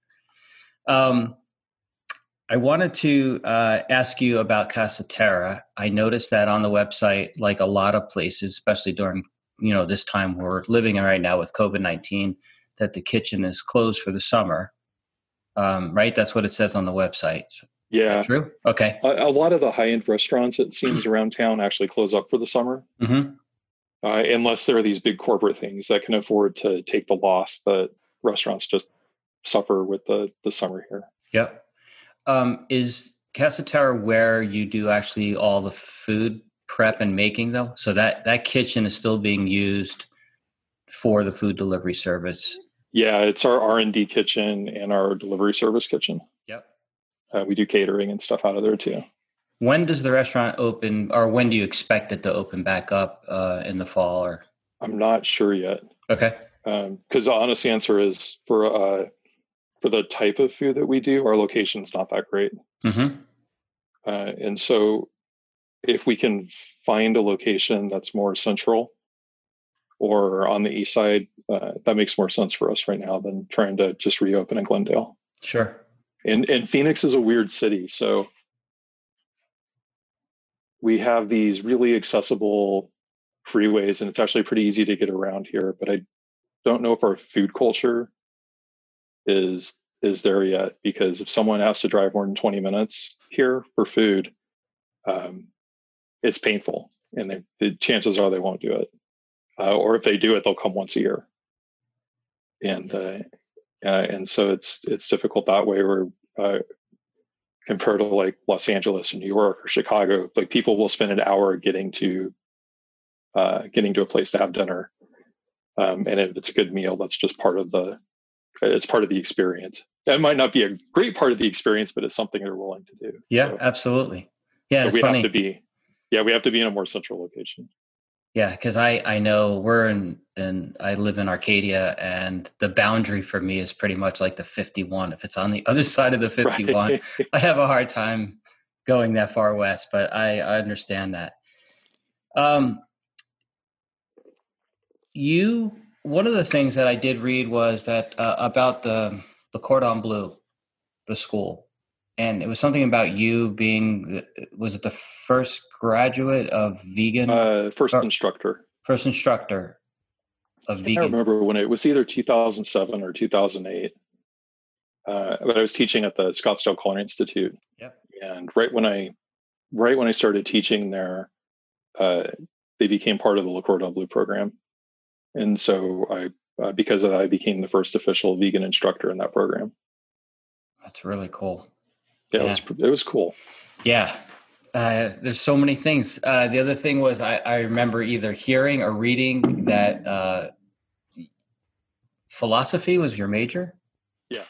um, I wanted to uh, ask you about Casa Terra. I noticed that on the website, like a lot of places, especially during you know this time we're living in right now with COVID nineteen, that the kitchen is closed for the summer. Um, right, that's what it says on the website. Yeah, true. Okay. A, a, lot of the high end restaurants, it seems, around town actually close up for the summer, mm-hmm. uh, unless there are these big corporate things that can afford to take the loss that restaurants just suffer with the the summer here. Yep. Um, is Casa Terra where you do actually all the food prep and making though? So that that kitchen is still being used for the food delivery service. Yeah, it's our R and D kitchen and our delivery service kitchen. Yep. Uh, we do catering and stuff out of there too. When does the restaurant open, or when do you expect it to open back up uh, in the fall? Or I'm not sure yet. Okay. Because um, the honest answer is for uh, for the type of food that we do, our location's not that great. Mm-hmm. Uh, and so, if we can find a location that's more central or on the east side, uh, that makes more sense for us right now than trying to just reopen in Glendale. Sure. And and Phoenix is a weird city, so we have these really accessible freeways, and it's actually pretty easy to get around here. But I don't know if our food culture is is there yet because if someone has to drive more than 20 minutes here for food um, it's painful and they, the chances are they won't do it uh, or if they do it they'll come once a year and uh, uh, and so it's it's difficult that way where uh, compared to like los angeles or new york or chicago like people will spend an hour getting to uh, getting to a place to have dinner um, and if it's a good meal that's just part of the it's part of the experience. That might not be a great part of the experience, but it's something they're willing to do. Yeah, so, absolutely. Yeah, so we funny. have to be. Yeah, we have to be in a more central location. Yeah, because I I know we're in and I live in Arcadia, and the boundary for me is pretty much like the 51. If it's on the other side of the 51, right. I have a hard time going that far west. But I, I understand that. Um, you one of the things that I did read was that uh, about the the Cordon Bleu, the school, and it was something about you being was it the first graduate of vegan? Uh, first instructor. First instructor of vegan. I remember when it was either 2007 or 2008. Uh, but I was teaching at the Scottsdale Culinary Institute. Yep. And right when I, right when I started teaching there, uh, they became part of the Le Cordon Bleu program and so I uh, because of that, I became the first official vegan instructor in that program. That's really cool. Yeah, yeah. It, was, it was cool. Yeah. Uh, there's so many things. Uh, the other thing was I, I, remember either hearing or reading that uh, philosophy was your major. Yeah.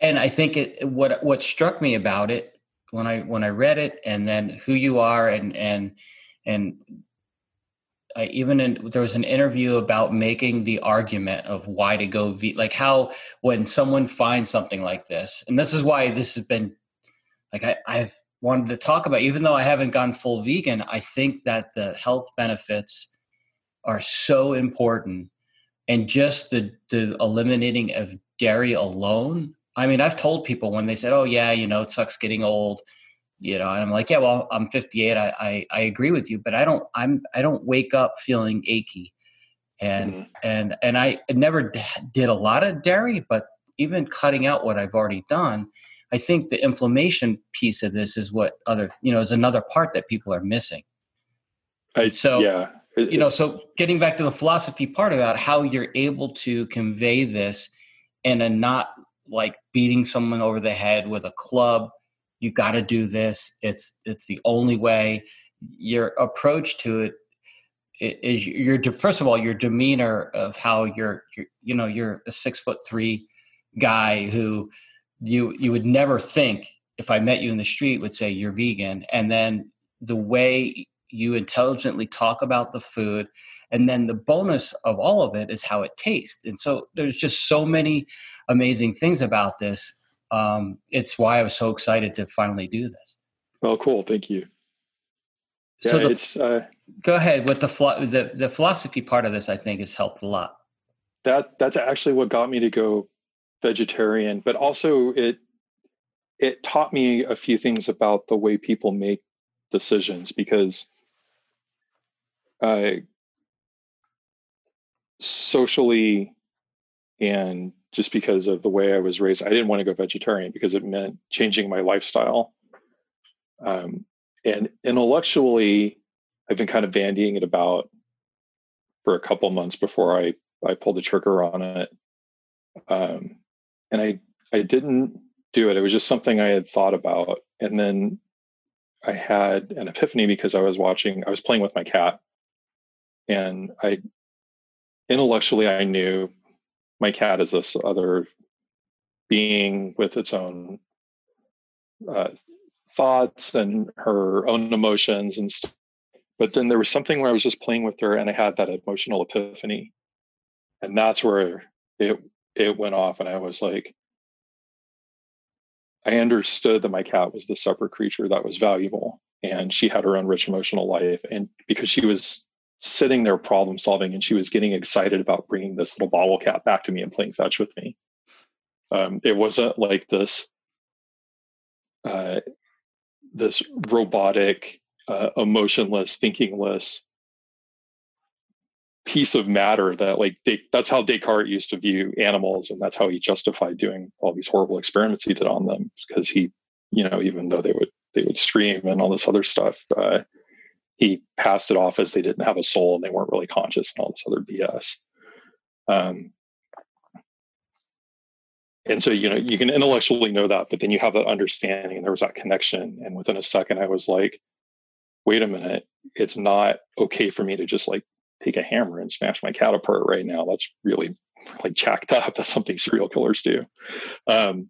And I think it what what struck me about it when I when I read it and then who you are and and and even in, there was an interview about making the argument of why to go ve- like how when someone finds something like this and this is why this has been like I, i've wanted to talk about even though i haven't gone full vegan i think that the health benefits are so important. And just the the eliminating of dairy alone i mean i've told people when they said oh yeah you know it sucks getting old you know and i'm like yeah well i'm 58 i i, I agree with you but i don't i'm i don't wake up feeling achy and mm-hmm. and and i never d- did a lot of dairy but even cutting out what I've already done, I think the inflammation piece of this is what other you know is another part that people are missing. I, so yeah, it, you know, so getting back to the philosophy part about how you're able to convey this in a not like beating someone over the head with a club. You got to do this. It's it's the only way. Your approach to it is your first of all your demeanor of how you're, you're you know you're a six foot three guy who you you would never think if I met you in the street would say you're vegan, and then the way you intelligently talk about the food, and then the bonus of all of it is how it tastes. And so there's just so many amazing things about this. Um, it's why I was so excited to finally do this. Well, cool. Thank you. Yeah, so the, it's uh, go ahead with the, the the philosophy part of this. I think has helped a lot. That that's actually what got me to go vegetarian, but also it it taught me a few things about the way people make decisions because uh, socially and just because of the way I was raised, I didn't want to go vegetarian because it meant changing my lifestyle. Um, and intellectually, I've been kind of bandying it about for a couple months before I I pulled the trigger on it. Um, and I I didn't do it. It was just something I had thought about, and then I had an epiphany because I was watching. I was playing with my cat, and I intellectually I knew my cat is this other being with its own uh, thoughts and her own emotions and stuff. But then there was something where I was just playing with her, and I had that emotional epiphany, and that's where it it went off and I was like, I understood that my cat was the separate creature that was valuable and she had her own rich emotional life. And because she was sitting there problem solving and she was getting excited about bringing this little bobble cat back to me and playing fetch with me. Um, it wasn't like this, uh, this robotic, uh, emotionless, thinkingless piece of matter that like that's how Descartes used to view animals, and that's how he justified doing all these horrible experiments he did on them because he, you know, even though they would they would scream and all this other stuff, uh, he passed it off as they didn't have a soul and they weren't really conscious and all this other BS. Um, and so you know you can intellectually know that, but then you have that understanding, and there was that connection. And within a second, I was like, "Wait a minute! It's not okay for me to just like take a hammer and smash my cat apart right now. That's really like jacked up. That's something serial killers do. Um,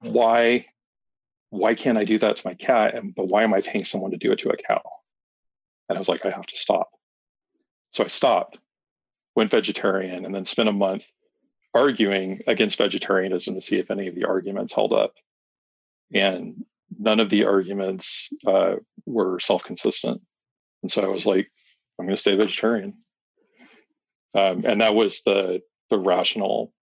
why why can't I do that to my cat? And but why am I paying someone to do it to a cow? And I was like, I have to stop. So I stopped, went vegetarian, and then spent a month arguing against vegetarianism to see if any of the arguments held up. And none of the arguments uh, were self-consistent. And so I was like, I'm going to stay vegetarian. Um, and that was the the rational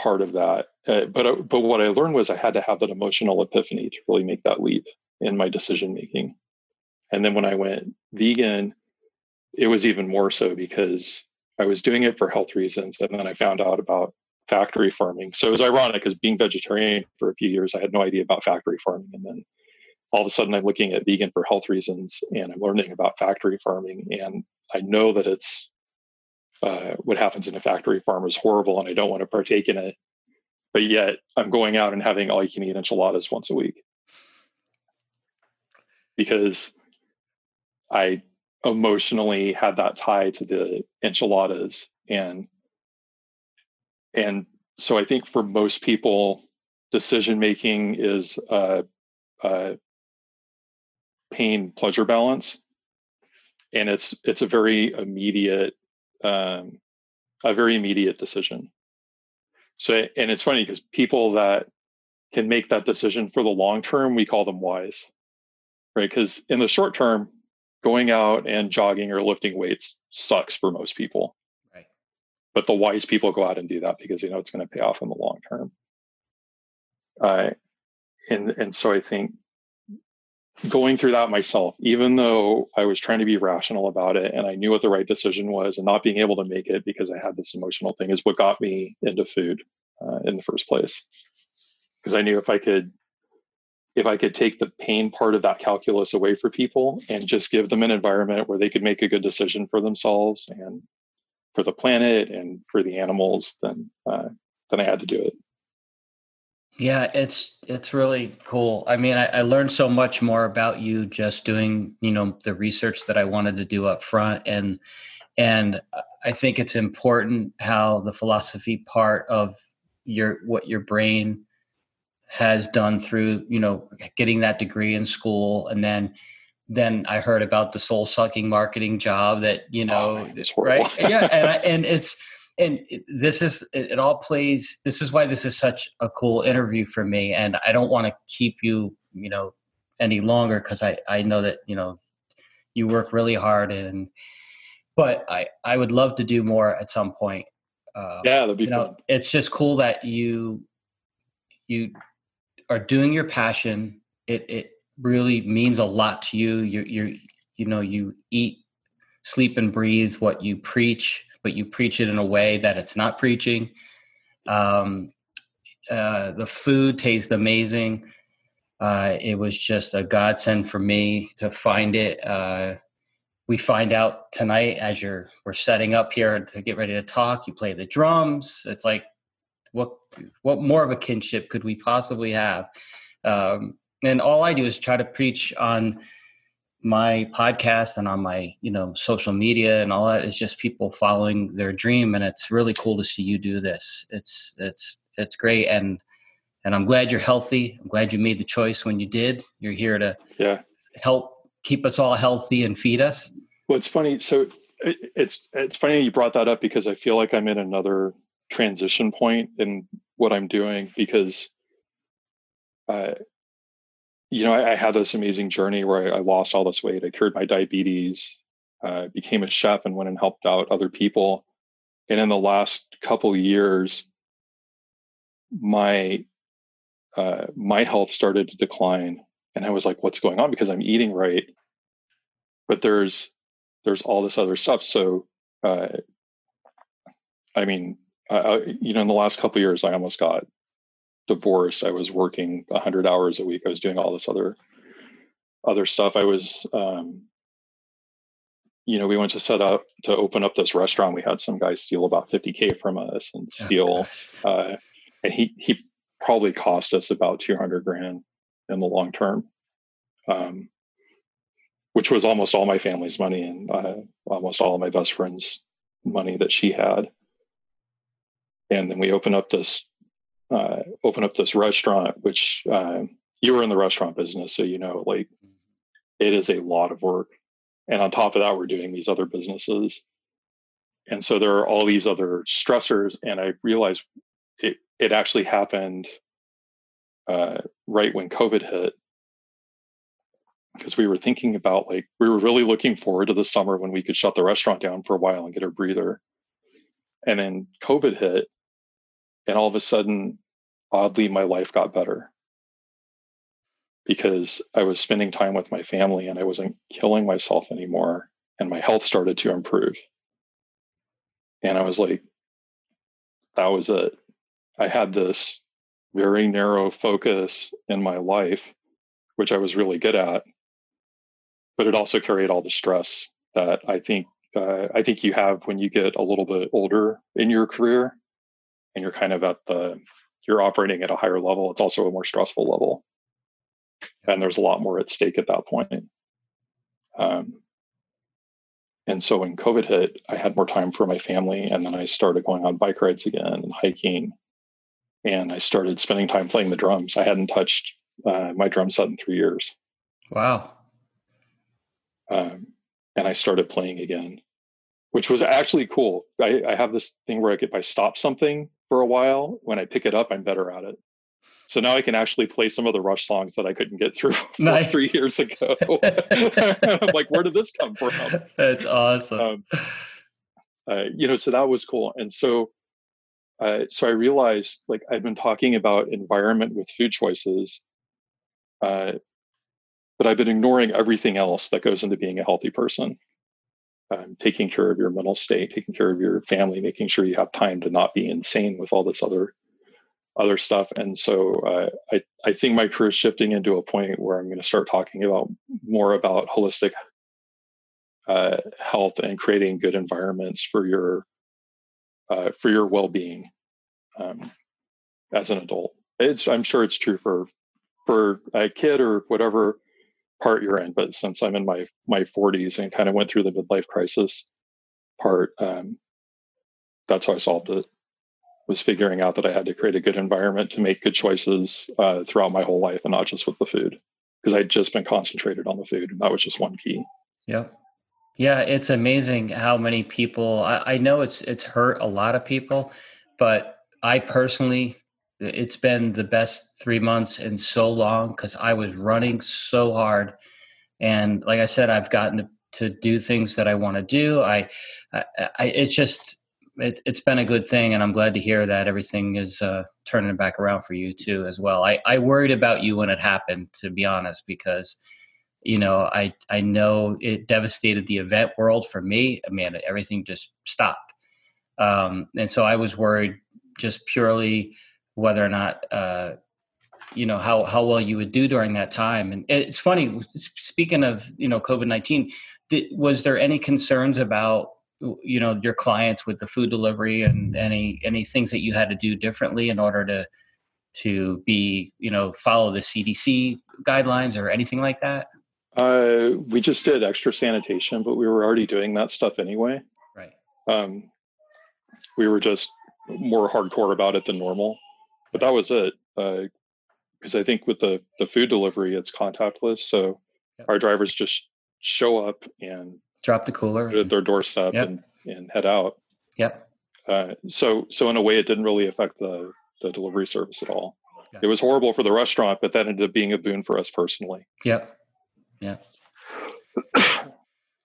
part of that. Uh, but uh, but what I learned was I had to have that emotional epiphany to really make that leap in my decision making. And then when I went vegan, it was even more so because I was doing it for health reasons, and then I found out about factory farming. So it was ironic because being vegetarian for a few years, I had no idea about factory farming, and then all of a sudden I'm looking at vegan for health reasons and I'm learning about factory farming. And I know that it's uh, what happens in a factory farm is horrible and I don't want to partake in it. But yet I'm going out and having all you can eat enchiladas once a week because I emotionally had that tie to the enchiladas and and so I think for most people decision making is a, uh, pain pleasure balance and it's it's a very immediate um, a very immediate decision. So and it's funny because people that can make that decision for the long term we call them wise right? Because in the short term going out and jogging or lifting weights sucks for most people. Right. But the wise people go out and do that because they know it's going to pay off in the long term. Uh, and and so i think going through that myself, even though I was trying to be rational about it and I knew what the right decision was, and not being able to make it because I had this emotional thing is what got me into food uh, in the first place. Because I knew if I could, if I could take the pain part of that calculus away for people and just give them an environment where they could make a good decision for themselves and for the planet and for the animals, then uh, then I had to do it. Yeah, it's it's really cool. I mean, I, I, learned so much more about you just doing, you know, the research that I wanted to do up front, and and I think it's important how the philosophy part of your what your brain has done through, you know, getting that degree in school, and then then I heard about the soul sucking marketing job that you oh, know, oh, man, right? yeah, and I, and it's and this is it all plays this is why this is such a cool interview for me. And i don't want to keep you you know any longer because i i know that you know you work really hard and but i i would love to do more at some point uh, yeah that'd be you know, fun. it's just cool that you you are doing your passion. It it really means a lot to you. You you you know you eat sleep and breathe what you preach but you preach it in a way that it's not preaching. Um, uh, the food tastes amazing. Uh, it was just a godsend for me to find it. Uh, we find out tonight as you're we're setting up here to get ready to talk. You play the drums. It's like what what more of a kinship could we possibly have? Um, and all I do is try to preach on my podcast and on my you know social media and all that is just people following their dream and it's really cool to see you do this. It's it's it's great and and i'm glad you're healthy. I'm glad you made the choice when you did. You're here to yeah. help keep us all healthy and feed us. Well it's funny so it's it's funny you brought that up because i feel like i'm in another transition point in what i'm doing because uh, you know, I, I, had this amazing journey where I, I, lost all this weight. I cured my diabetes, uh, became a chef, and went and helped out other people. And in the last couple years, my uh, my health started to decline, and I was like, "What's going on?" Because I'm eating right, but there's there's all this other stuff. So, uh, I mean, you know, in the last couple years, I almost got divorced, I was working 100 hours a week. I was doing all this other other stuff. I was, um, you know, we went to set up to open up this restaurant. We had some guy steal about 50k from us and oh, steal, oh, uh, and he he probably cost us about 200 grand in the long term, um, which was almost all my family's money and uh, almost all of my best friend's money that she had. And then we opened up this uh, open up this restaurant, which uh, you were in the restaurant business, so you know, like it is a lot of work. And on top of that, we're doing these other businesses. And so there are all these other stressors. And I realized it, it actually happened uh, right when COVID hit. Because we were thinking about like, we were really looking forward to the summer when we could shut the restaurant down for a while and get a breather. And then COVID hit. And all of a sudden, oddly my life got better because I was spending time with my family and I wasn't killing myself anymore and my health started to improve. And I was like, that was it. I had this very narrow focus in my life, which I was really good at, but it also carried all the stress that I think uh, I think you have when you get a little bit older in your career, and you're kind of at the you're operating at a higher level, it's also a more stressful level. And there's a lot more at stake at that point. Um, and so when COVID hit, I had more time for my family. And then I started going on bike rides again and hiking. And I started spending time playing the drums. I hadn't touched uh, my drum set in three years. Wow. Um, and I started playing again, which was actually cool. I, I have this thing where if I stop something for a while. When I pick it up, I'm better at it. So now I can actually play some of the Rush songs that I couldn't get through nice. three years ago. I'm like, where did this come from? That's awesome. Um, uh, you know, so that was cool. And so, uh, so I realized like I'd been talking about environment with food choices, uh, but I've been ignoring everything else that goes into being a healthy person. Um, taking care of your mental state, taking care of your family, making sure you have time to not be insane with all this other other stuff. And so uh, I I think my career is shifting into a point where I'm going to start talking about more about holistic uh, health and creating good environments for your uh, for your well being um, as an adult. It's I'm sure it's true for for a kid or whatever part you're in. But since I'm in my my 40s and kind of went through the midlife crisis part, um, that's how I solved it. Was figuring out that I had to create a good environment to make good choices uh, throughout my whole life, and not just with the food, because I'd just been concentrated on the food, and that was just one key. Yeah, Yeah, it's amazing how many people. I, I know it's it's hurt a lot of people, but I personally it's been the best three months in so long because I was running so hard, and like I said, I've gotten to, to do things that I want to do. I, I, I, it's just it, has been a good thing, and I'm glad to hear that everything is uh, turning back around for you too as well. I, I worried about you when it happened, to be honest, because you know I I know it devastated the event world for me. I mean, everything just stopped, um, and so I was worried just purely whether or not uh, you know how how well you would do during that time. And it's funny. Speaking of you know COVID nineteen, was there any concerns about you know your clients with the food delivery and any any things that you had to do differently in order to to be you know follow the CDC guidelines or anything like that? Uh, we just did extra sanitation, but we were already doing that stuff anyway. Right. Um, we were just more hardcore about it than normal but that was it. Because uh, I think with the the food delivery, it's contactless, so yep. our drivers just show up and drop the cooler at their doorstep yep. and and head out. Yep. Uh, so so in a way, it didn't really affect the the delivery service at all. It was horrible for the restaurant, but that ended up being a boon for us personally. Yep. Yep.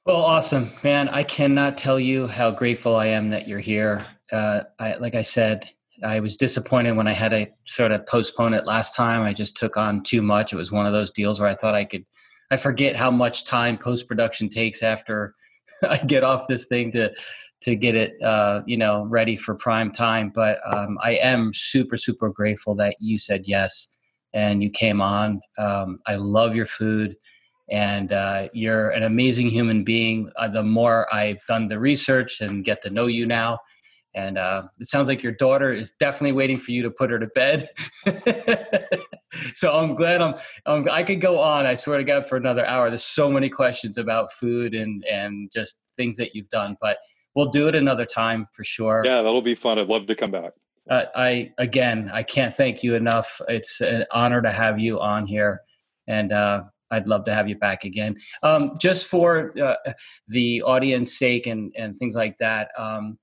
well, awesome, man! I cannot tell you how grateful I am that you're here. Uh, I, like I said, I was disappointed when I had to sort of postpone it last time. I just took on too much. It was one of those deals where I thought I could. I forget how much time post production takes after I get off this thing to to get it, uh, you know, ready for prime time. But um, I am super super grateful that you said yes and you came on. Um, I love your food and uh, you're an amazing human being. Uh, the more I've done the research and get to know you now, and uh, it sounds like your daughter is definitely waiting for you to put her to bed. so I'm glad I'm, I'm, i could go on. I swear to God for another hour. There's so many questions about food and and just things that you've done, but we'll do it another time for sure. Yeah, that'll be fun. I'd love to come back. Uh, I again, I can't thank you enough. It's an honor to have you on here, and uh, I'd love to have you back again. Um, just for uh, the audience sake and and things like that. Um,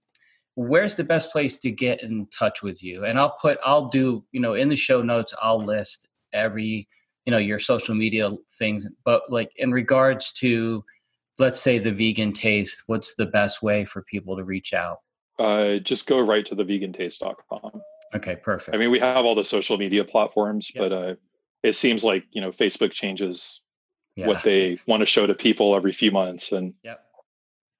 where's the best place to get in touch with you? And i'll put i'll do you know in the show notes i'll list every you know your social media things. But like in regards to let's say the vegan taste what's the best way for people to reach out? Uh, just go right to the vegantaste.com okay perfect. I mean we have all the social media platforms yep. but uh, it seems like you know facebook changes yeah. what they want to show to people every few months and yep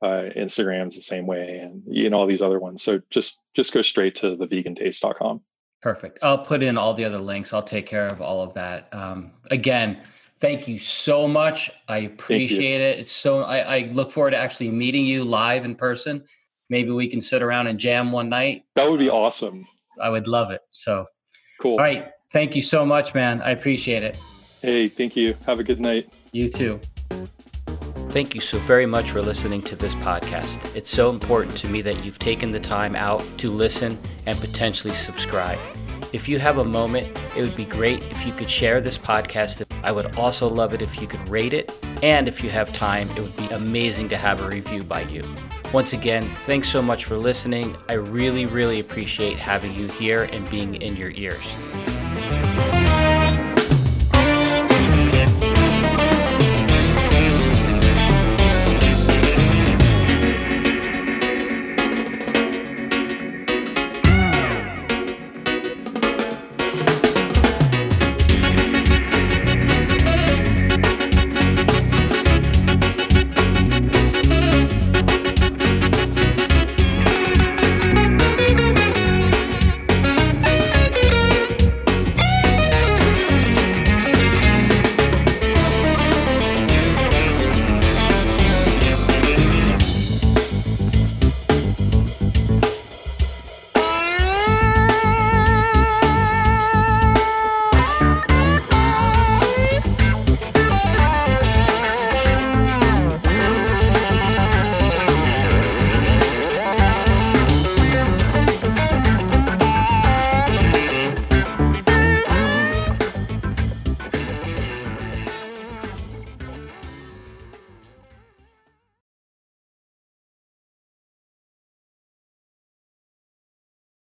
uh, Instagram's the same way, and you know all these other ones. So just just go straight to the vegantaste.com. Perfect. I'll put in all the other links. I'll take care of all of that. Um, again, thank you so much. I appreciate it. It's so I, I look forward to actually meeting you live in person. Maybe we can sit around and jam one night. That would be awesome. I would love it. So cool. All right. Thank you so much, man. I appreciate it. Hey, thank you. Have a good night. You too. Thank you so very much for listening to this podcast. It's so important to me that you've taken the time out to listen and potentially subscribe. If you have a moment, it would be great if you could share this podcast. I would also love it if you could rate it. And if you have time, it would be amazing to have a review by you. Once again, thanks so much for listening. I really, really appreciate having you here and being in your ears.